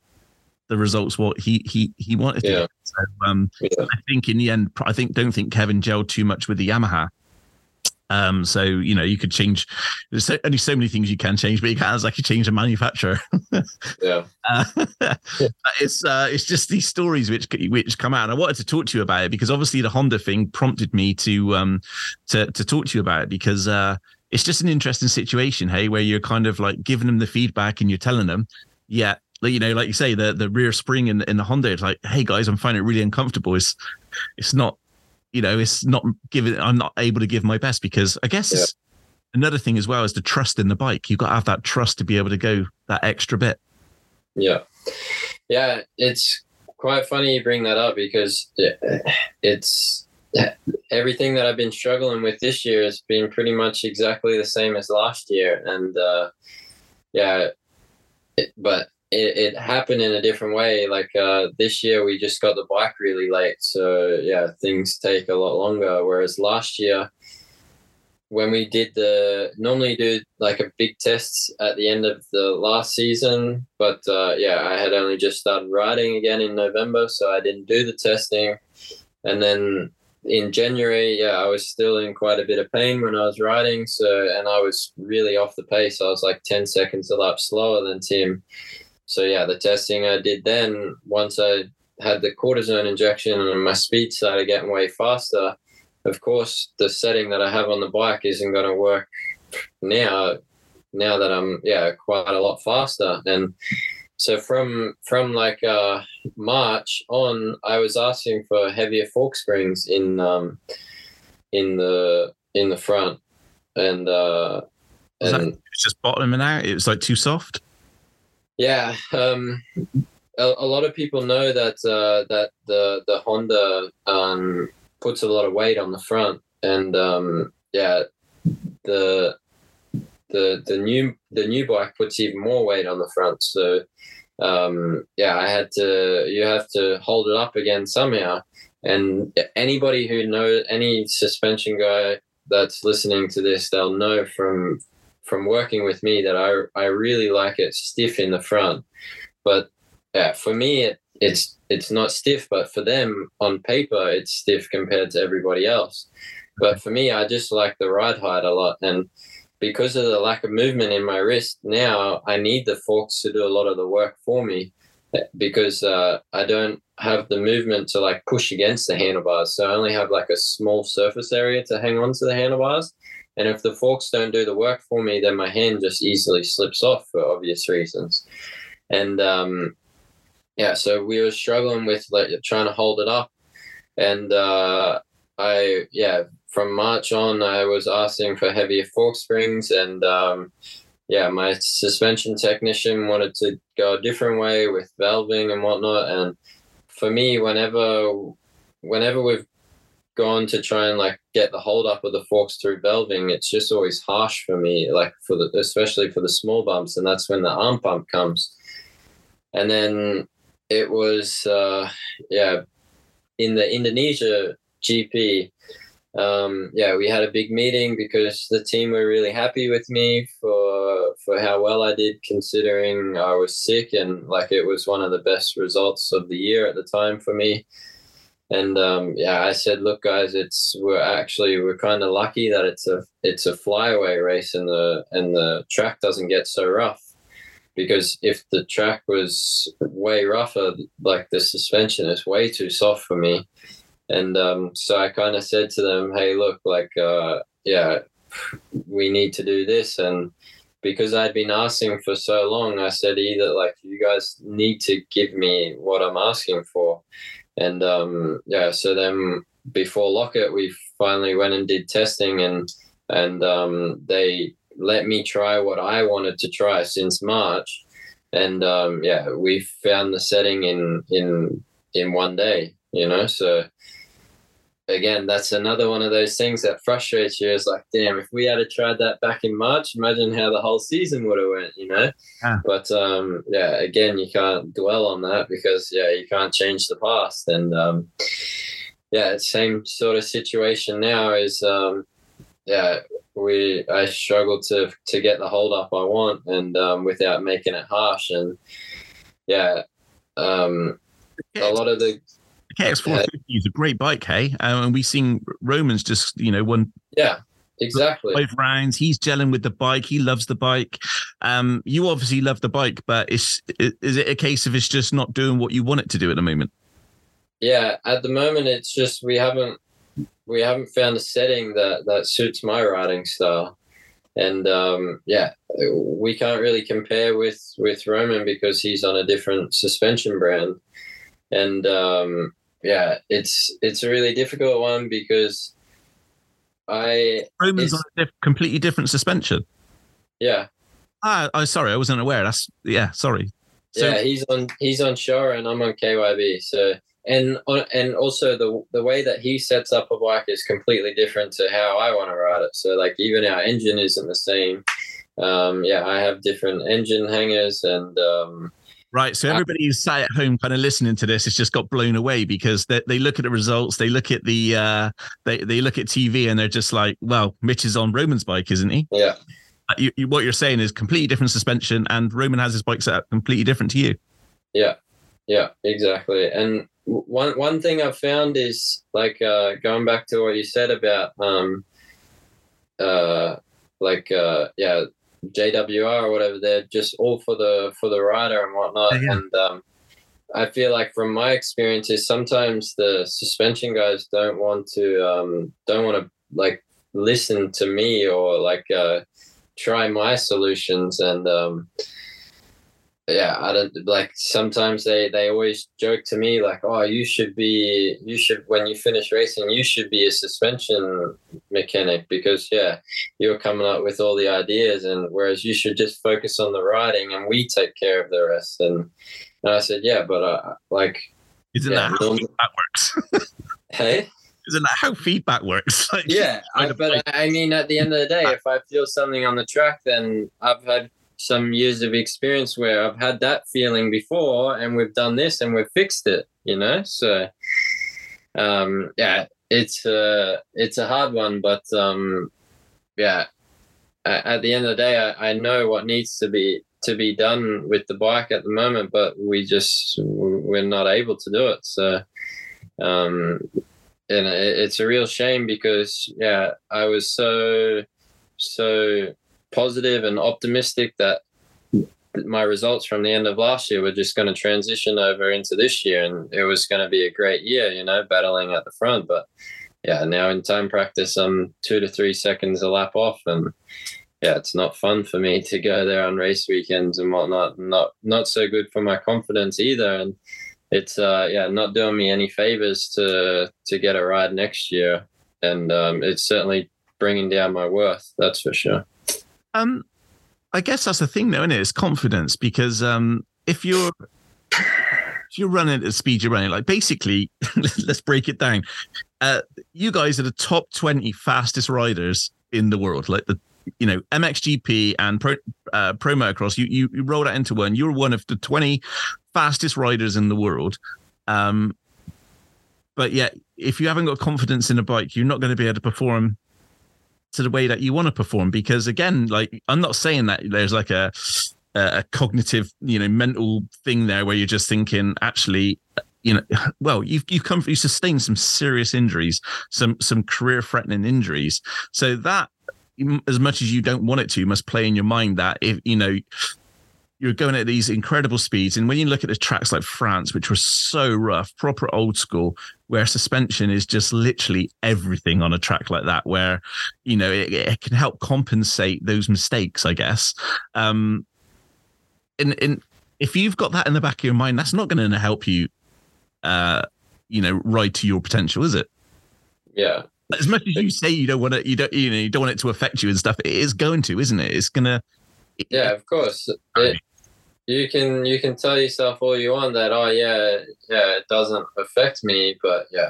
the results what he he he wanted yeah. to. So, um, yeah. I think in the end, I think don't think Kevin gelled too much with the Yamaha. Um, so you know you could change. There's so, only so many things you can change, but you can't like you change a manufacturer. yeah, uh, it's uh, it's just these stories which which come out. And I wanted to talk to you about it because obviously the Honda thing prompted me to um to to talk to you about it because uh, it's just an interesting situation, hey, where you're kind of like giving them the feedback and you're telling them, yeah, you know, like you say, the the rear spring in in the Honda, it's like, hey guys, I'm finding it really uncomfortable. It's it's not you know, it's not giving. I'm not able to give my best because I guess yeah. another thing as well is the trust in the bike. You've got to have that trust to be able to go that extra bit. Yeah, yeah, it's quite funny you bring that up because it's everything that I've been struggling with this year has been pretty much exactly the same as last year, and uh, yeah, it, but it, it happened in a different way. Like uh, this year, we just got the bike really late, so yeah, things take a lot longer. Whereas last year, when we did the normally do like a big test at the end of the last season, but uh, yeah, I had only just started riding again in November, so I didn't do the testing, and then in January, yeah, I was still in quite a bit of pain when I was riding. So, and I was really off the pace. I was like 10 seconds a lap slower than Tim so yeah, the testing I did then, once I had the cortisone injection and my speed started getting way faster, of course the setting that I have on the bike isn't going to work now. Now that I'm yeah quite a lot faster, and so from from like uh, March on, I was asking for heavier fork springs in um, in the in the front, and uh, and just bottoming out. It was like too soft. Yeah, um, a, a, lot of people know that uh, that the the Honda um, puts a lot of weight on the front, and um, yeah, the the the new the new bike puts even more weight on the front. So um, yeah, I had to you have to hold it up again somehow. And anybody who knows any suspension guy that's listening to this, they'll know from from working with me that I I really like it stiff in the front, but yeah, for me it, it's it's not stiff, but for them on paper it's stiff compared to everybody else. But for me, I just like the ride height a lot, and because of the lack of movement in my wrist now, I need the forks to do a lot of the work for me because uh, I don't have the movement to like push against the handlebars. So I only have like a small surface area to hang on to the handlebars. And if the forks don't do the work for me, then my hand just easily slips off for obvious reasons. And um, yeah, so we were struggling with like trying to hold it up. And uh, I yeah, from March on, I was asking for heavier fork springs, and um, yeah, my suspension technician wanted to go a different way with valving and whatnot. And for me, whenever whenever we've gone to try and like get the hold up of the forks through valving, it's just always harsh for me, like for the especially for the small bumps, and that's when the arm pump comes. And then it was uh, yeah, in the Indonesia GP, um, yeah, we had a big meeting because the team were really happy with me for for how well I did, considering I was sick and like it was one of the best results of the year at the time for me. And um, yeah, I said, look, guys, it's we're actually we're kind of lucky that it's a it's a flyaway race and the and the track doesn't get so rough because if the track was way rougher, like the suspension is way too soft for me and um, so I kind of said to them, hey, look, like, uh, yeah, we need to do this. And because I'd been asking for so long, I said, either like, you guys need to give me what I'm asking for. And um, yeah, so then before Loket, we finally went and did testing and, and um, they let me try what I wanted to try since March. And um, yeah, we found the setting in, in, in one day, you know, so again, that's another one of those things that frustrates you. Is like, damn, if we had tried that back in March, imagine how the whole season would have went, you know. Yeah. But um, yeah, again, you can't dwell on that because yeah, you can't change the past. And um, yeah, same sort of situation now is um, yeah, we I struggle to to get the hold up I want and um, without making it harsh and yeah, um, a lot of the the KX450 yeah. is a great bike, hey? Um, and we've seen Romain's just, you know, one. Yeah, exactly. Five rounds. He's gelling with the bike. He loves the bike. Um, you obviously love the bike, but is is it a case of it's just not doing what you want it to do at the moment? Yeah, at the moment, it's just we haven't we haven't found a setting that that suits my riding style and um, yeah, we can't really compare with with Romain because he's on a different suspension brand, and um, yeah, it's it's a really difficult one because I Romain's on a diff- completely different suspension. Yeah. Ah, oh, sorry, I wasn't aware. That's yeah, sorry. So, yeah, he's on he's on Showa and I'm on KYB. So and on and also the the way that he sets up a bike is completely different to how I want to ride it. So like even our engine isn't the same. Um, yeah, I have different engine hangers and um, Right. So everybody who's sat at home kind of listening to this has just got blown away because they, they look at the results, they look at the uh they, they look at TV and they're just like, well, Mitch is on Romain's bike, isn't he? Yeah. Uh, you, you, what you're saying is completely different suspension and Romain has his bike set up completely different to you. Yeah. Yeah, exactly. And one one thing I've found is like uh going back to what you said about um uh like uh yeah JWR or whatever, they're just all for the for the rider and whatnot. Yeah. And um, I feel like from my experiences, sometimes the suspension guys don't want to um, don't want to like listen to me or like uh, try my solutions and um, yeah, I don't like sometimes they they always joke to me like, "Oh, you should be you should when you finish racing, you should be a suspension mechanic because yeah, you're coming up with all the ideas and whereas you should just focus on the riding and we take care of the rest." And, and I said, "Yeah, but uh, like isn't yeah, that how feedback works?" hey, isn't that how feedback works? like, yeah, I, but I mean, at the end of the day, if I feel something on the track, then I've had some years of experience where I've had that feeling before and we've done this and we've fixed it, you know? So um yeah, it's uh it's a hard one, but um yeah, at the end of the day I, I know what needs to be to be done with the bike at the moment, but we just we're not able to do it. So um and it's a real shame because yeah, I was so so positive and optimistic that my results from the end of last year were just going to transition over into this year and it was going to be a great year, you know, battling at the front. But yeah, now in time practice, I'm two to three seconds a lap off and yeah, it's not fun for me to go there on race weekends and whatnot. Not not so good for my confidence either. And it's uh yeah not doing me any favors to to get a ride next year, and um, it's certainly bringing down my worth. That's for sure. Um, I guess that's the thing, though, isn't it? It's confidence because um, if you're if you're running at the speed you're running, like basically, let's break it down. Uh, you guys are the top twenty fastest riders in the world, like the you know MXGP and Pro uh, Pro Motocross. You you you roll that into one. You're one of the twenty fastest riders in the world. Um, but yet, if you haven't got confidence in a bike, you're not going to be able to perform to the way that you want to perform. Because again, like I'm not saying that there's like a a cognitive, you know, mental thing there where you're just thinking, actually, you know, well, you've you've come you sustained some serious injuries, some some career threatening injuries. So that as much as you don't want it to, must play in your mind that if you know you're going at these incredible speeds. And when you look at the tracks like France, which were so rough, proper old school, where suspension is just literally everything on a track like that, where, you know, it, it can help compensate those mistakes, I guess. Um, and, and if you've got that in the back of your mind, that's not going to help you, uh, you know, ride to your potential, is it? Yeah. As much as you say you don't want it, you don't, you know, you don't want it to affect you and stuff. It is going to, isn't it? It's gonna. Yeah, of course. It, you can you can tell yourself all you want that oh yeah yeah it doesn't affect me but yeah.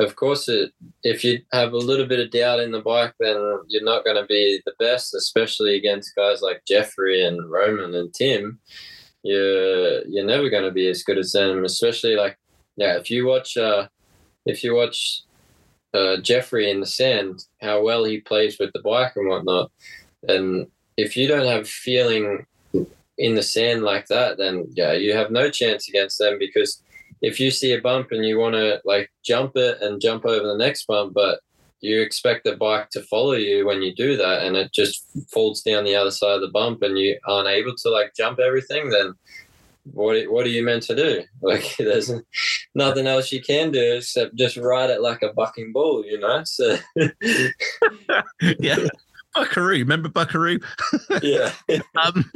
Of course it if you have a little bit of doubt in the bike then you're not going to be the best especially against guys like jeffrey and romain and tim. You're you're never going to be as good as them especially like yeah if you watch uh if you watch uh, jeffrey in the sand how well he plays with the bike and whatnot and if you don't have feeling in the sand like that, then yeah, you have no chance against them because if you see a bump and you want to like jump it and jump over the next bump, but you expect the bike to follow you when you do that and it just falls down the other side of the bump and you aren't able to like jump everything, then what what are you meant to do? Like there's nothing else you can do except just ride it like a bucking bull, you know? So yeah. Buckaroo. Remember Buckaroo? Yeah. um,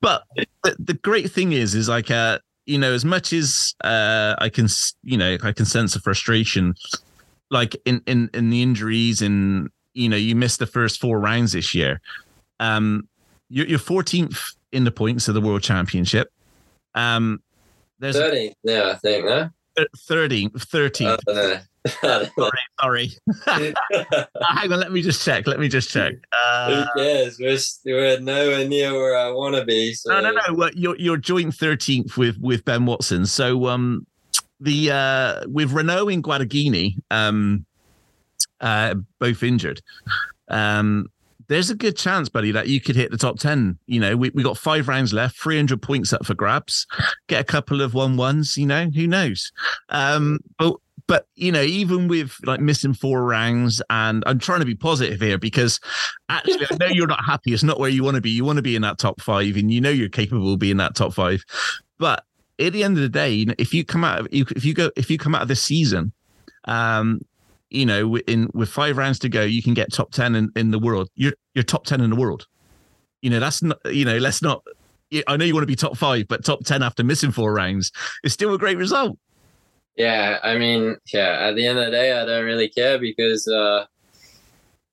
but the, the, great thing is, is like, uh, you know, as much as uh, I can, you know, I can sense the frustration, like in in in the injuries, and you know, you missed the first four rounds this year. Um, you're, you're 14th in the points of the World Championship. Um, there's 30 yeah, I think, no? 13th, 13th. Uh, sorry, sorry. Hang on, let me just check. Let me just check. Uh, Who cares? We're, we're nowhere near where I want to be. So. No, no, no. Well, you're you're joint thirteenth with with Ben Watson. So um, the uh with Renaux and Guadagnini um, uh, both injured. Um, there's a good chance, buddy, that you could hit the top 10. You know, we, we got five rounds left, 300 points up for grabs, get a couple of one ones, you know, who knows? Um, but but you know, even with like missing four rounds, and I'm trying to be positive here because actually, I know you're not happy. It's not where you want to be. You want to be in that top five, and you know you're capable of being that top five. But at the end of the day, if you come out of if you go if you come out of this season, um, you know, in with five rounds to go, you can get top ten in, in the world. You're you're top ten in the world. You know, that's not you know, let's not. I know you want to be top five, but top ten after missing four rounds is still a great result. Yeah, I mean, yeah. At the end of the day, I don't really care because, uh,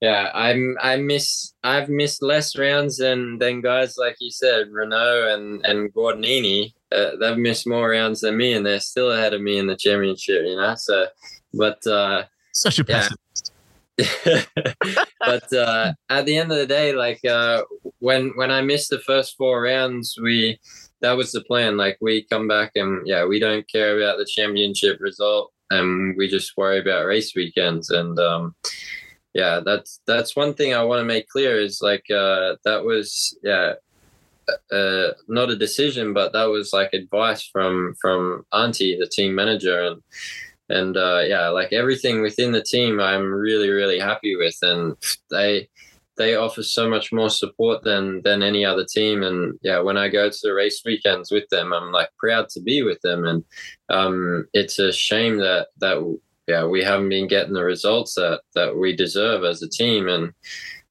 yeah, I'm I miss I've missed less rounds than than guys like you said, Renaux and and Guadagnini. Uh, they've missed more rounds than me, and they're still ahead of me in the championship. You know, so but uh, such a yeah. but uh, at the end of the day, like uh, when when I missed the first four rounds, we that was the plan. Like we come back and yeah, we don't care about the championship result, and we just worry about race weekends. And um, yeah, that's that's one thing I want to make clear is like uh, that was yeah. Uh, not a decision, but that was like advice from from Antti, the team manager, and and uh, yeah, like everything within the team, I'm really really happy with, and they they offer so much more support than than any other team. And yeah, when I go to the race weekends with them, I'm like proud to be with them. And um, it's a shame that that yeah we haven't been getting the results that that we deserve as a team. And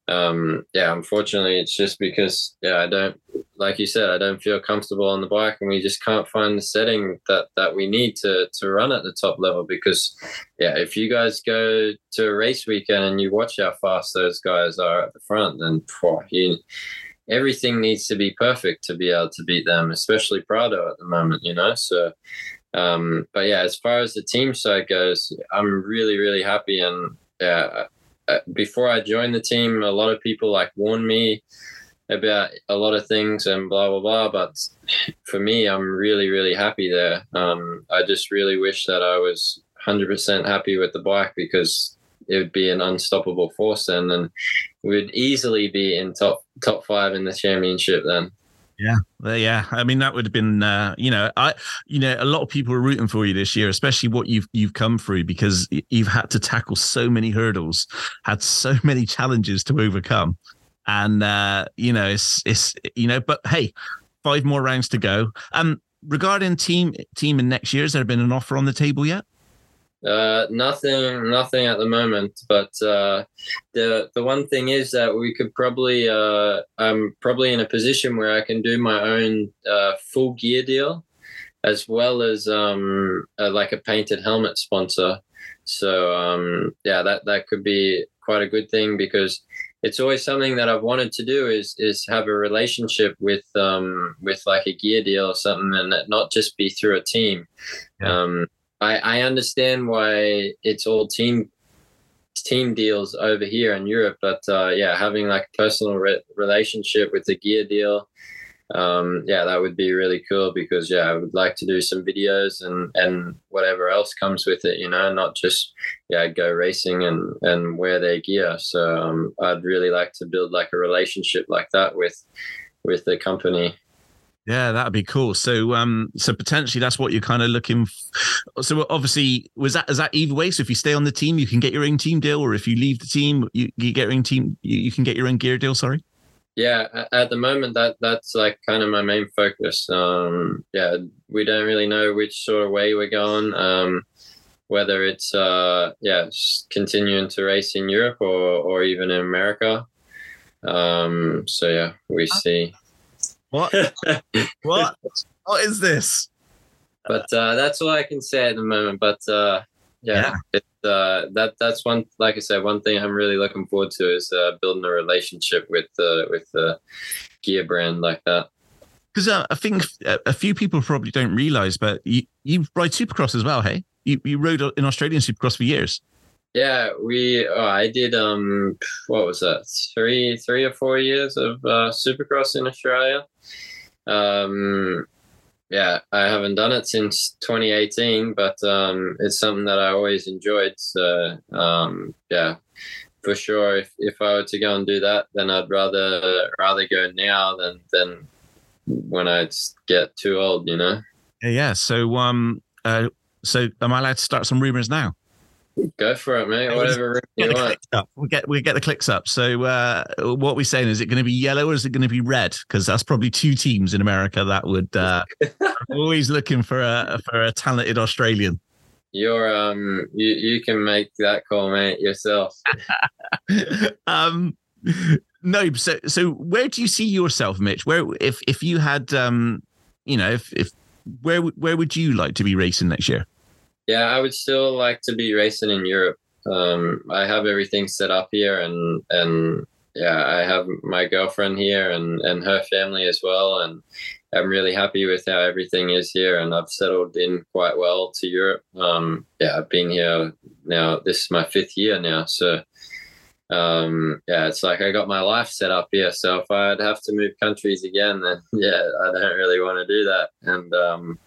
um, yeah, unfortunately, it's just because yeah, I don't like you said, I don't feel comfortable on the bike, and we just can't find the setting that that we need to to run at the top level. Because yeah, if you guys go to a race weekend and you watch how fast those guys are at the front, then phew, you, everything needs to be perfect to be able to beat them, especially Prado at the moment. You know, so. Um, but yeah, as far as the team side goes, I'm really, really happy. And yeah, before I joined the team, a lot of people like warned me about a lot of things and blah blah blah. But for me, I'm really really happy there. Um, I just really wish that I was 100% happy with the bike because it would be an unstoppable force then, and we'd easily be in top top five in the championship then. Yeah, yeah. I mean, that would have been, uh, you know, I, you know, a lot of people are rooting for you this year, especially what you've you've come through because you've had to tackle so many hurdles, had so many challenges to overcome. And uh, you know it's it's you know but hey five more rounds to go. Um regarding team team in next year has there been an offer on the table yet uh, nothing, nothing at the moment. But uh, the the one thing is that we could probably, uh, I'm probably in a position where I can do my own uh, full gear deal, as well as um, like a painted helmet sponsor. So um, yeah, that that could be quite a good thing because it's always something that I've wanted to do is is have a relationship with um with like a gear deal or something and not just be through a team. Yeah. Um I, I understand why it's all team team deals over here in Europe, but uh, yeah, having like a personal re- relationship with the gear deal um, yeah, that would be really cool because yeah, I would like to do some videos and and whatever else comes with it, you know, not just yeah go racing and and wear their gear. So um, I'd really like to build like a relationship like that with with the company. Yeah, that'd be cool. So, um, so potentially that's what you're kind of looking. F- so, obviously, was that is that either way? So, if you stay on the team, you can get your own team deal, or if you leave the team, you, you get your own team, you, you can get your own gear deal. Sorry yeah at the moment that that's like kind of my main focus um yeah we don't really know which sort of way we're going um whether it's uh yeah continuing to race in europe or or even in america um so yeah we see what what what is this but uh that's all i can say at the moment but uh yeah, yeah uh, that that's one. Like I said, one thing I'm really looking forward to is uh, building a relationship with uh, with the gear brand like that. Because uh, I think a few people probably don't realize, but you you ride Supercross as well, hey? You you rode in Australian Supercross for years. Yeah, we. Oh, I did. Um, what was that? Three, three or four years of uh, Supercross in Australia. Um, yeah, I haven't done it since 2018, but um, it's something that I always enjoyed. So um, yeah, for sure. If, if I were to go and do that, then I'd rather rather go now than than when I get too old. You know. Yeah. So um. Uh. So am I allowed to start some rumors now? Go for it, mate. Whatever you want. We get we get the clicks up. So uh, what we're saying is it going to be yellow or is it going to be red? Because that's probably two teams in America that would uh, always looking for a for a talented Australian. You're um you you can make that call, mate, yourself. um no, so so where do you see yourself, Mitch? Where if if you had um you know if if where where would you like to be racing next year? Yeah, I would still like to be racing in Europe. Um, I have everything set up here, and and yeah, I have my girlfriend here and and her family as well, and I'm really happy with how everything is here, and I've settled in quite well to Europe. Um, yeah, I've been here now. This is my fifth year now, so um, yeah, it's like I got my life set up here. So if I'd have to move countries again, then yeah, I don't really want to do that. And um,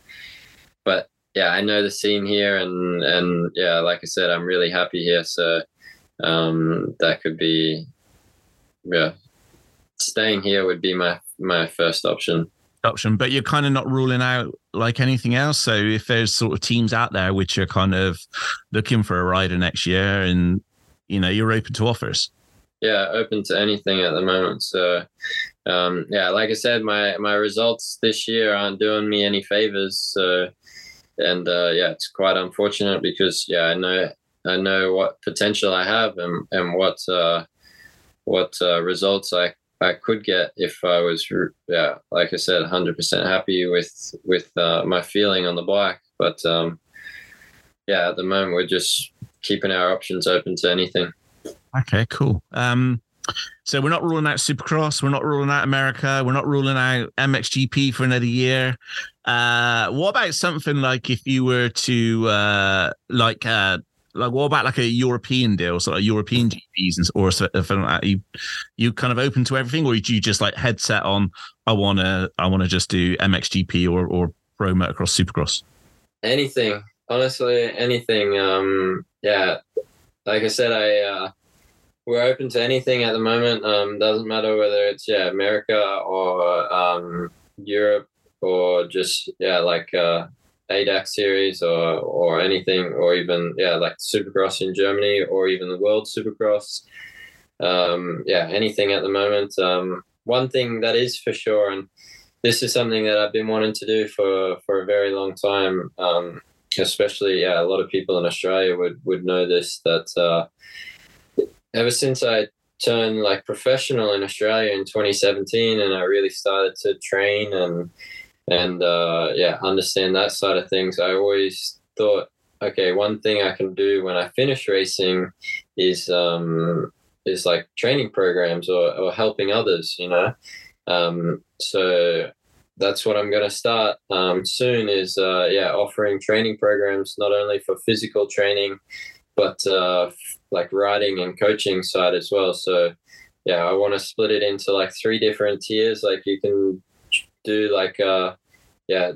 but yeah, I know the scene here, and and yeah, like I said, I'm really happy here. So um, that could be, yeah, staying here would be my my first option. Option, but you're kind of not ruling out like anything else. So if there's sort of teams out there which are kind of looking for a rider next year, and you know you're open to offers. Yeah, open to anything at the moment. So um, yeah, like I said, my my results this year aren't doing me any favors. So and uh, yeah, it's quite unfortunate because yeah, I know I know what potential I have and and what uh, what uh, results I I could get if I was yeah like I said 100% happy with with uh, my feeling on the bike. But um, yeah, at the moment we're just keeping our options open to anything. Okay, cool. Um, so we're not ruling out Supercross. We're not ruling out America. We're not ruling out MXGP for another year. Uh, what about something like if you were to uh, like uh, like what about like a European deal, sort of European GPs and or something like that? You you kind of open to everything, or do you just like headset on? I wanna I wanna just do MXGP or or Pro Motocross Supercross. Anything, honestly, anything. Um, yeah, like I said, I uh, we're open to anything at the moment. Um, doesn't matter whether it's yeah America or um, Europe or just yeah like uh, ADAC series or or anything, or even yeah, like Supercross in Germany, or even the World Supercross. Um, yeah, anything at the moment. Um, one thing that is for sure, and this is something that I've been wanting to do for for a very long time. Um, especially, yeah, a lot of people in Australia would would know this. That uh, ever since I turned like professional in Australia in 2017, and I really started to train and and uh, yeah, understand that side of things. I always thought, okay, one thing I can do when I finish racing is um, is like training programs or, or helping others, you know. Um, so that's what I'm going to start um, soon. Is uh, yeah, offering training programs not only for physical training, but uh, like riding and coaching side as well. So yeah, I want to split it into like three different tiers. Like you can do like uh yeah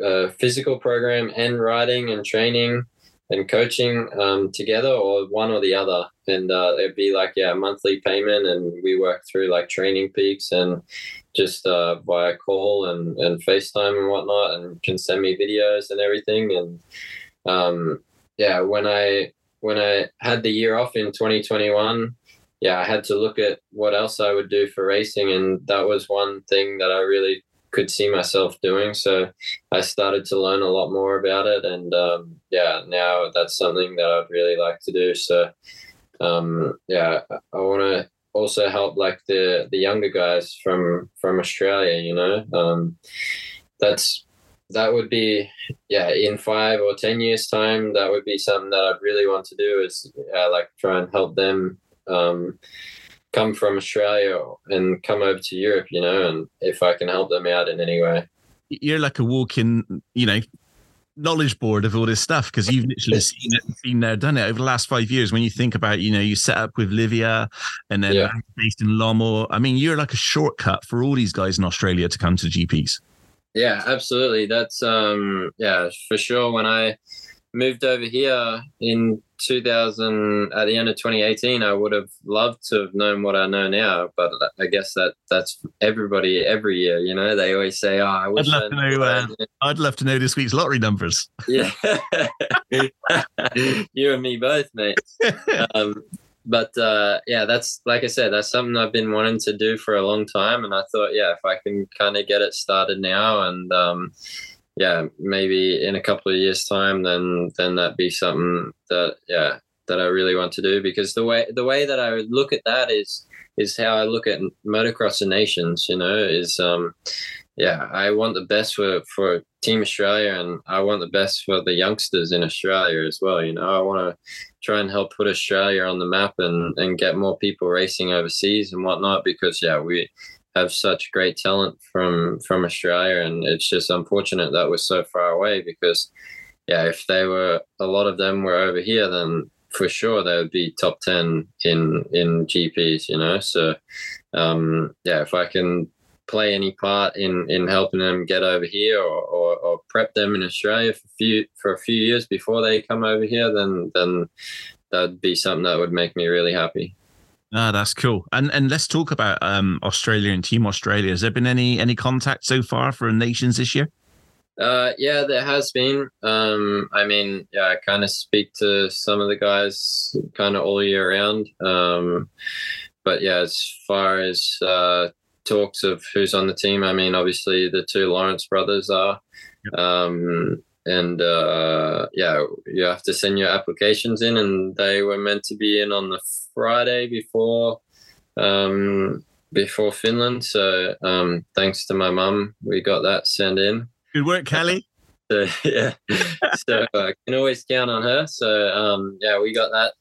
a physical program and riding and training and coaching um, together or one or the other. And uh, it'd be like yeah monthly payment and we work through like training peaks and just uh, via call and, and facetime and whatnot and can send me videos and everything. And um, yeah when i when i had the year off in 2021 yeah, I had to look at what else I would do for racing, and that was one thing that I really could see myself doing. So I started to learn a lot more about it, and um, yeah, now that's something that I'd really like to do. So um, yeah, I want to also help like the the younger guys from from Australia. You know, um, that's that would be yeah in five or ten years time that would be something that i'd really want to do is uh, like try and help them um, come from Australia and come over to Europe, you know, and if I can help them out in any way. You're like a walking, you know, knowledge board of all this stuff because you've literally seen it, been there, done it over the last five years. When you think about, you know, you set up with Livia and then yeah. based in Lommel. I mean, you're like a shortcut for all these guys in Australia to come to GPs. Yeah, absolutely. That's um yeah, for sure. When I moved over here in 2000 at the end of 2018 i would have loved to have known what i know now but i guess that that's everybody every year you know? They always say oh i wish i'd love, to know, uh, I'd love to know this week's lottery numbers. Yeah. You and me both mate. Um, but uh, yeah that's like i said that's something i've been wanting to do for a long time and i thought yeah if i can kind of get it started now and um, yeah, maybe in a couple of years' time, then then that'd be something that yeah that I really want to do because the way the way that I would look at that is is how I look at motocross and nations. You know, is um yeah, I want the best for for Team Australia and I want the best for the youngsters in Australia as well. You know, I want to try and help put Australia on the map and and get more people racing overseas and whatnot because yeah, we have such great talent from from Australia, and it's just unfortunate that we're so far away. Because, yeah, if they were a lot of them were over here, then for sure they would be top ten in in GPs. You know, so um, yeah, if I can play any part in in helping them get over here or, or, or prep them in Australia for a few for a few years before they come over here, then then that'd be something that would make me really happy. Ah, that's cool. And and let's talk about um, Australia and Team Australia. Has there been any any contact so far for nations this year? Uh, yeah, there has been. Um, I mean, yeah, I kind of speak to some of the guys kind of all year round. Um, but yeah, as far as uh, talks of who's on the team, I mean, obviously the two Lawrence brothers are. Um, and uh, yeah, you have to send your applications in, and they were meant to be in on the Friday before um, before Finland. So um, thanks to my mum, we got that sent in. Good work, Kelly. So yeah, so I can always count on her. So um, yeah, we got that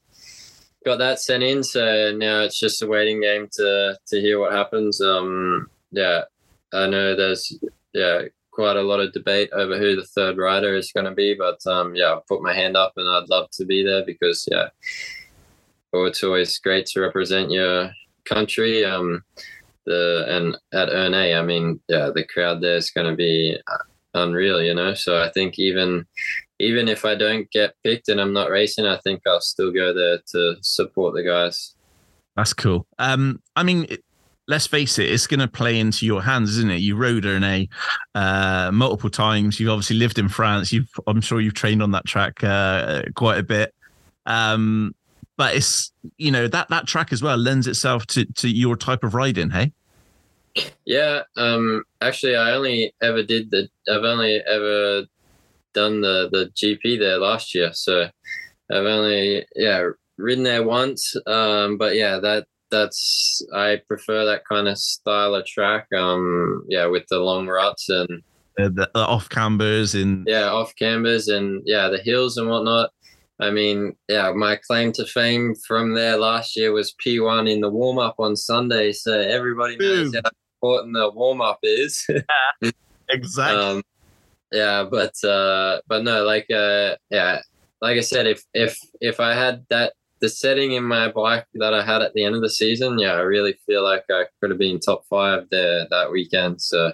got that sent in. So now it's just a waiting game to to hear what happens. Um, yeah, I know there's yeah quite a lot of debate over who the third rider is going to be, but um, yeah, I've put my hand up and I'd love to be there because yeah, well, it's always great to represent your country. Um, the and at Ernée, I mean, yeah, the crowd there is going to be unreal, you know. So I think even even if I don't get picked and I'm not racing, I think I'll still go there to support the guys. That's cool. Um, I mean, let's face it, it's going to play into your hands, isn't it? You rode Ernée uh, multiple times. You've obviously lived in France. You've, I'm sure you've trained on that track uh, quite a bit. Um, but it's you know that that track as well lends itself to to your type of riding. Hey. Yeah. Um. Actually, I only ever did the. I've only ever done the the GP there last year, so I've only yeah ridden there once. Um. But yeah, that that's I prefer that kind of style of track. Um, yeah, with the long ruts and uh, the, the off cambers and yeah, off cambers and yeah, the hills and whatnot. I mean, yeah, my claim to fame from there last year was P1 in the warm up on Sunday. So everybody knows Boom. how important the warm up is. yeah, exactly. Um, yeah, but uh, but no, like uh, yeah, like I said, if if if I had that the setting in my bike that I had at the end of the season, yeah, I really feel like I could have been top five there that weekend. So,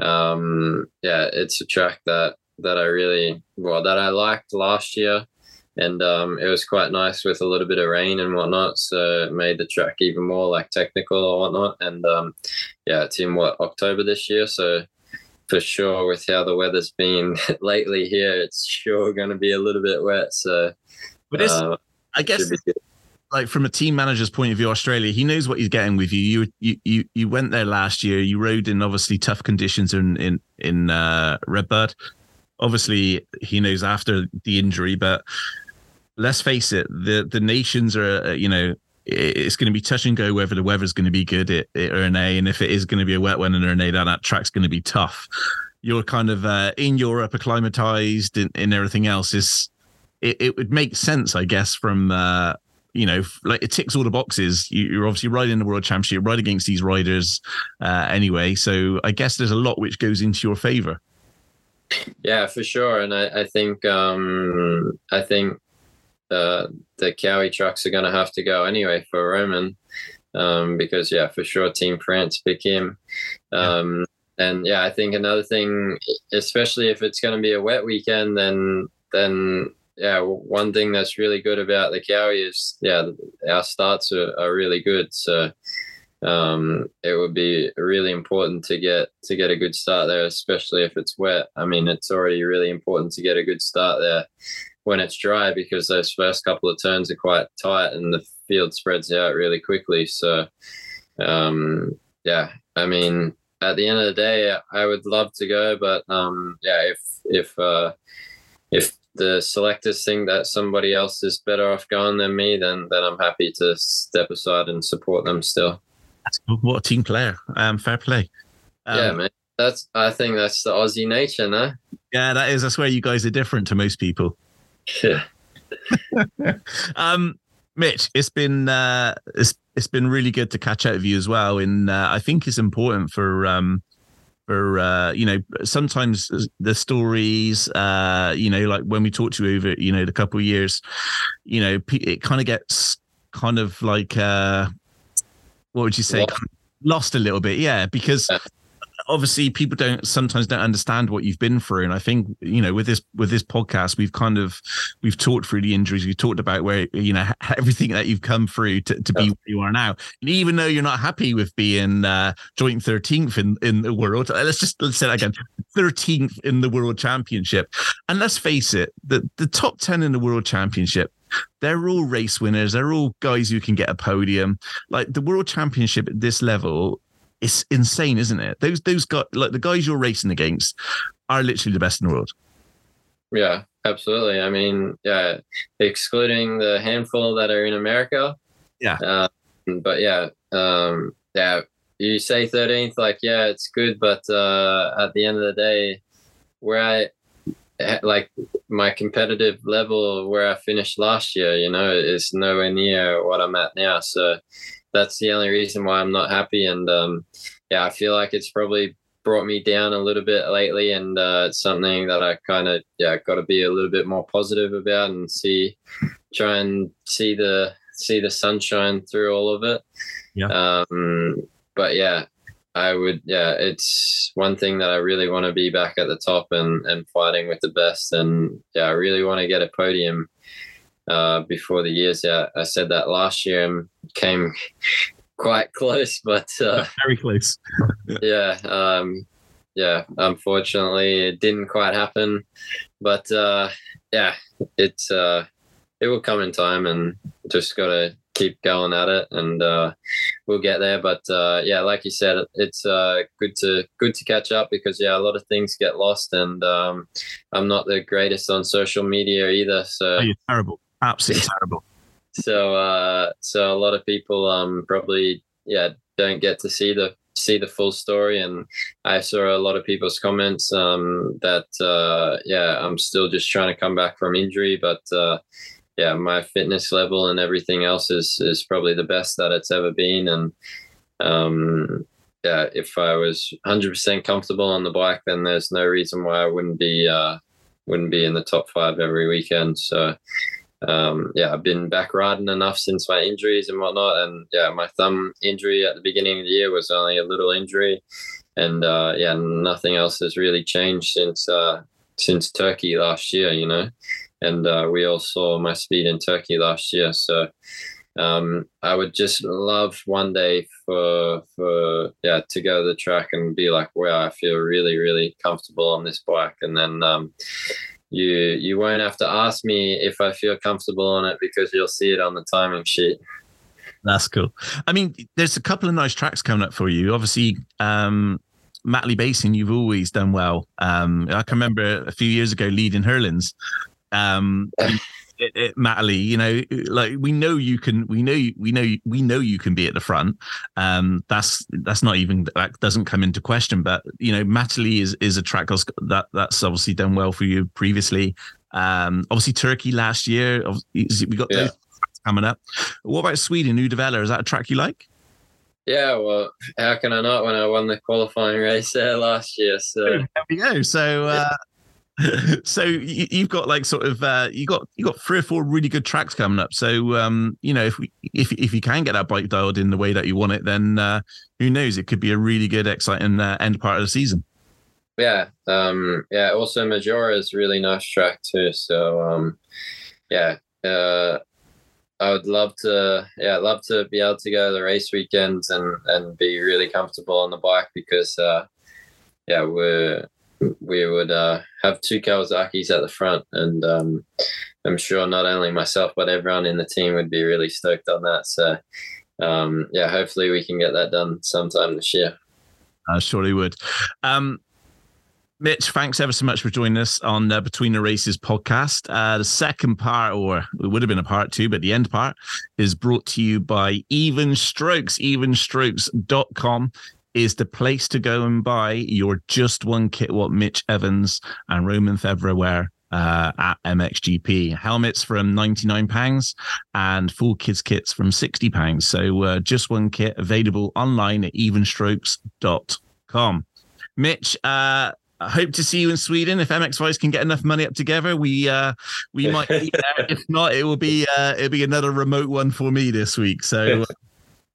um, yeah, it's a track that that I really well that I liked last year, and um, it was quite nice with a little bit of rain and whatnot. So it made the track even more like technical or whatnot. And um, yeah, it's in what October this year, so for sure with how the weather's been lately here, it's sure going to be a little bit wet. So. But uh, I guess like from a team manager's point of view, Australia, he knows what he's getting with you. You you you, you went there last year. You rode in obviously tough conditions in in in uh, RedBud. Obviously, he knows after the injury, but let's face it, the the nations are uh, you know it's going to be touch and go whether the weather's going to be good at, at Ernée, and if it is going to be a wet one in Ernée, that that track's going to be tough. You're kind of uh, in Europe, acclimatized, and, and everything else is it, it would make sense, I guess, from uh, you know, like it ticks all the boxes. You, are obviously riding the world championship, right against these riders uh, anyway. So I guess there's a lot which goes into your favor. Yeah, for sure. And I, I think um, I think uh, the Kawi trucks are going to have to go anyway for Romain um, because yeah, for sure, Team France pick him. Um, yeah. And yeah, I think another thing, especially if it's going to be a wet weekend, then then yeah, one thing that's really good about the Kawi is yeah, our starts are, are really good. So um, it would be really important to get to get a good start there, especially if it's wet. I mean, it's already really important to get a good start there when it's dry because those first couple of turns are quite tight and the field spreads out really quickly. So um, yeah, I mean, at the end of the day, I would love to go, but um, yeah, if if uh, if the selectors think that somebody else is better off going than me, then then I'm happy to step aside and support them still. That's. What a team player. Um, fair play. Um, yeah, man. That's I think that's the Aussie nature, no? Yeah, that is. I swear you guys are different to most people. Yeah. um, Mitch, it's been uh, it's it's been really good to catch up with you as well, and uh, I think it's important for um, for uh, you know sometimes the stories uh, you know like when we talk to you over you know the couple of years you know it kind of gets kind of like uh, what would you say? Lost, lost a little bit yeah because yeah obviously people don't sometimes don't understand what you've been through. And i think you know with this with this podcast we've kind of we've talked through the injuries. We've talked about where you know everything that you've come through to, to be where you are now. And even though you're not happy with being uh, joint 13th in in the world uh, let's just let's say that again 13th in the world championship. And let's face it the the top 10 in the world championship they're all race winners. They're all guys who can get a podium. Like the world championship at this level it's insane, isn't it? Those those guys, like the guys you're racing against, are literally the best in the world. Yeah, absolutely. I mean, yeah, excluding the handful that are in America. Yeah. Uh, but yeah, um, yeah, you say 13th, like, yeah, it's good. But uh, at the end of the day, where I, like my competitive level where I finished last year, you know, is nowhere near what I'm at now. So that's the only reason why I'm not happy. And um, yeah, I feel like it's probably brought me down a little bit lately, and uh, it's something that I kind of yeah got to be a little bit more positive about and see, try and see the see the sunshine through all of it. Yeah. Um, but yeah, I would yeah, it's one thing that I really want to be back at the top and and fighting with the best, and yeah, I really want to get a podium. Uh, before the years, yeah, I said that last year and came quite close, but uh, very close. yeah, um, yeah. Unfortunately, it didn't quite happen, but uh, yeah, it's uh, it will come in time, and just gotta keep going at it, and uh, we'll get there. But uh, yeah, like you said, it's uh, good to good to catch up because yeah, a lot of things get lost, and um, I'm not the greatest on social media either. So oh, you're terrible, absolutely terrible so uh so a lot of people um probably yeah don't get to see the see the full story and i saw a lot of people's comments um that uh yeah i'm still just trying to come back from injury but uh yeah my fitness level and everything else is is probably the best that it's ever been and um yeah if i was 100% comfortable on the bike then there's no reason why i wouldn't be uh wouldn't be in the top five every weekend so um, yeah, I've been back riding enough since my injuries and whatnot. And yeah, my thumb injury at the beginning of the year was only a little injury, and uh, yeah, nothing else has really changed since uh, since Turkey last year. You know, and uh, we all saw my speed in Turkey last year. So um, I would just love one day for for yeah to go to the track and be like, wow, I feel really really comfortable on this bike, and then. Um, you you won't have to ask me if I feel comfortable on it because you'll see it on the timing sheet. That's cool. I mean, there's a couple of nice tracks coming up for you. Obviously, um, Matterley Basin, you've always done well. Um, I can remember a few years ago leading Herlings. Um, it, it, Matterley, you know, like we know you can, we know, we know, we know you can be at the front. Um, that's that's not even that doesn't come into question. But you know, Matterley is is a track that that's obviously done well for you previously. Um, obviously Turkey last year, we got yeah. those coming up. What about Sweden, Uddevalla? Is that a track you like? Yeah, well, how can I not when I won the qualifying race there last year? So there we go. So uh, so you, have got like sort of uh, you got you got three or four really good tracks coming up. So um, you know if we if if you can get that bike dialed in the way that you want it, then uh, who knows? It could be a really good, exciting uh, end part of the season. Yeah, um, yeah. Also, Maggiora is really nice track too. So um, yeah, uh, I would love to yeah love to be able to go to the race weekends and and be really comfortable on the bike because uh, yeah we're we would uh, have two Kawasaki's at the front, and um, I'm sure not only myself but everyone in the team would be really stoked on that. So, um, yeah, hopefully we can get that done sometime this year. I surely would. Um, Mitch, thanks ever so much for joining us on uh, Between the Races podcast. Uh, the second part, or it would have been a part two, but the end part is brought to you by Even Strokes, evenstrokes.com is the place to go and buy your just one kit what Mitch Evans and Romain Febvre wear uh, at MXGP. Helmets from £99 and full kids kits from £60. So uh, just one kit available online at evenstrokes.com. Mitch, uh, I hope to see you in Sweden. If MX Vice can get enough money up together, we uh, we might be there. If not, it will be uh, it'll be another remote one for me this week. So uh,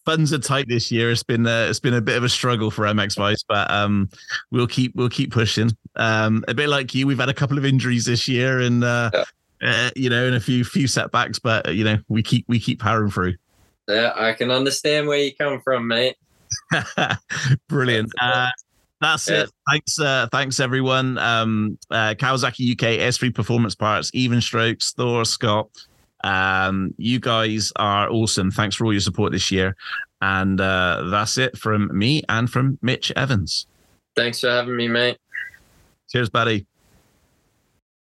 funds are tight this year. It's been uh, it's been a bit of a struggle for MX Vice, but um, we'll keep we'll keep pushing. Um, a bit like you, we've had a couple of injuries this year, and uh, yeah. uh, you know, and a few few setbacks, but you know, we keep we keep powering through. Yeah, I can understand where you come from, mate. Brilliant. Uh, that's yeah. it. Thanks, uh, thanks everyone. Um, uh, Kawasaki UK S3 Performance Parts, Even Strokes, Thor, Scott, um, you guys are awesome. Thanks for all your support this year. And uh, that's it from me and from Mitch Evans. Thanks for having me, mate. Cheers, buddy.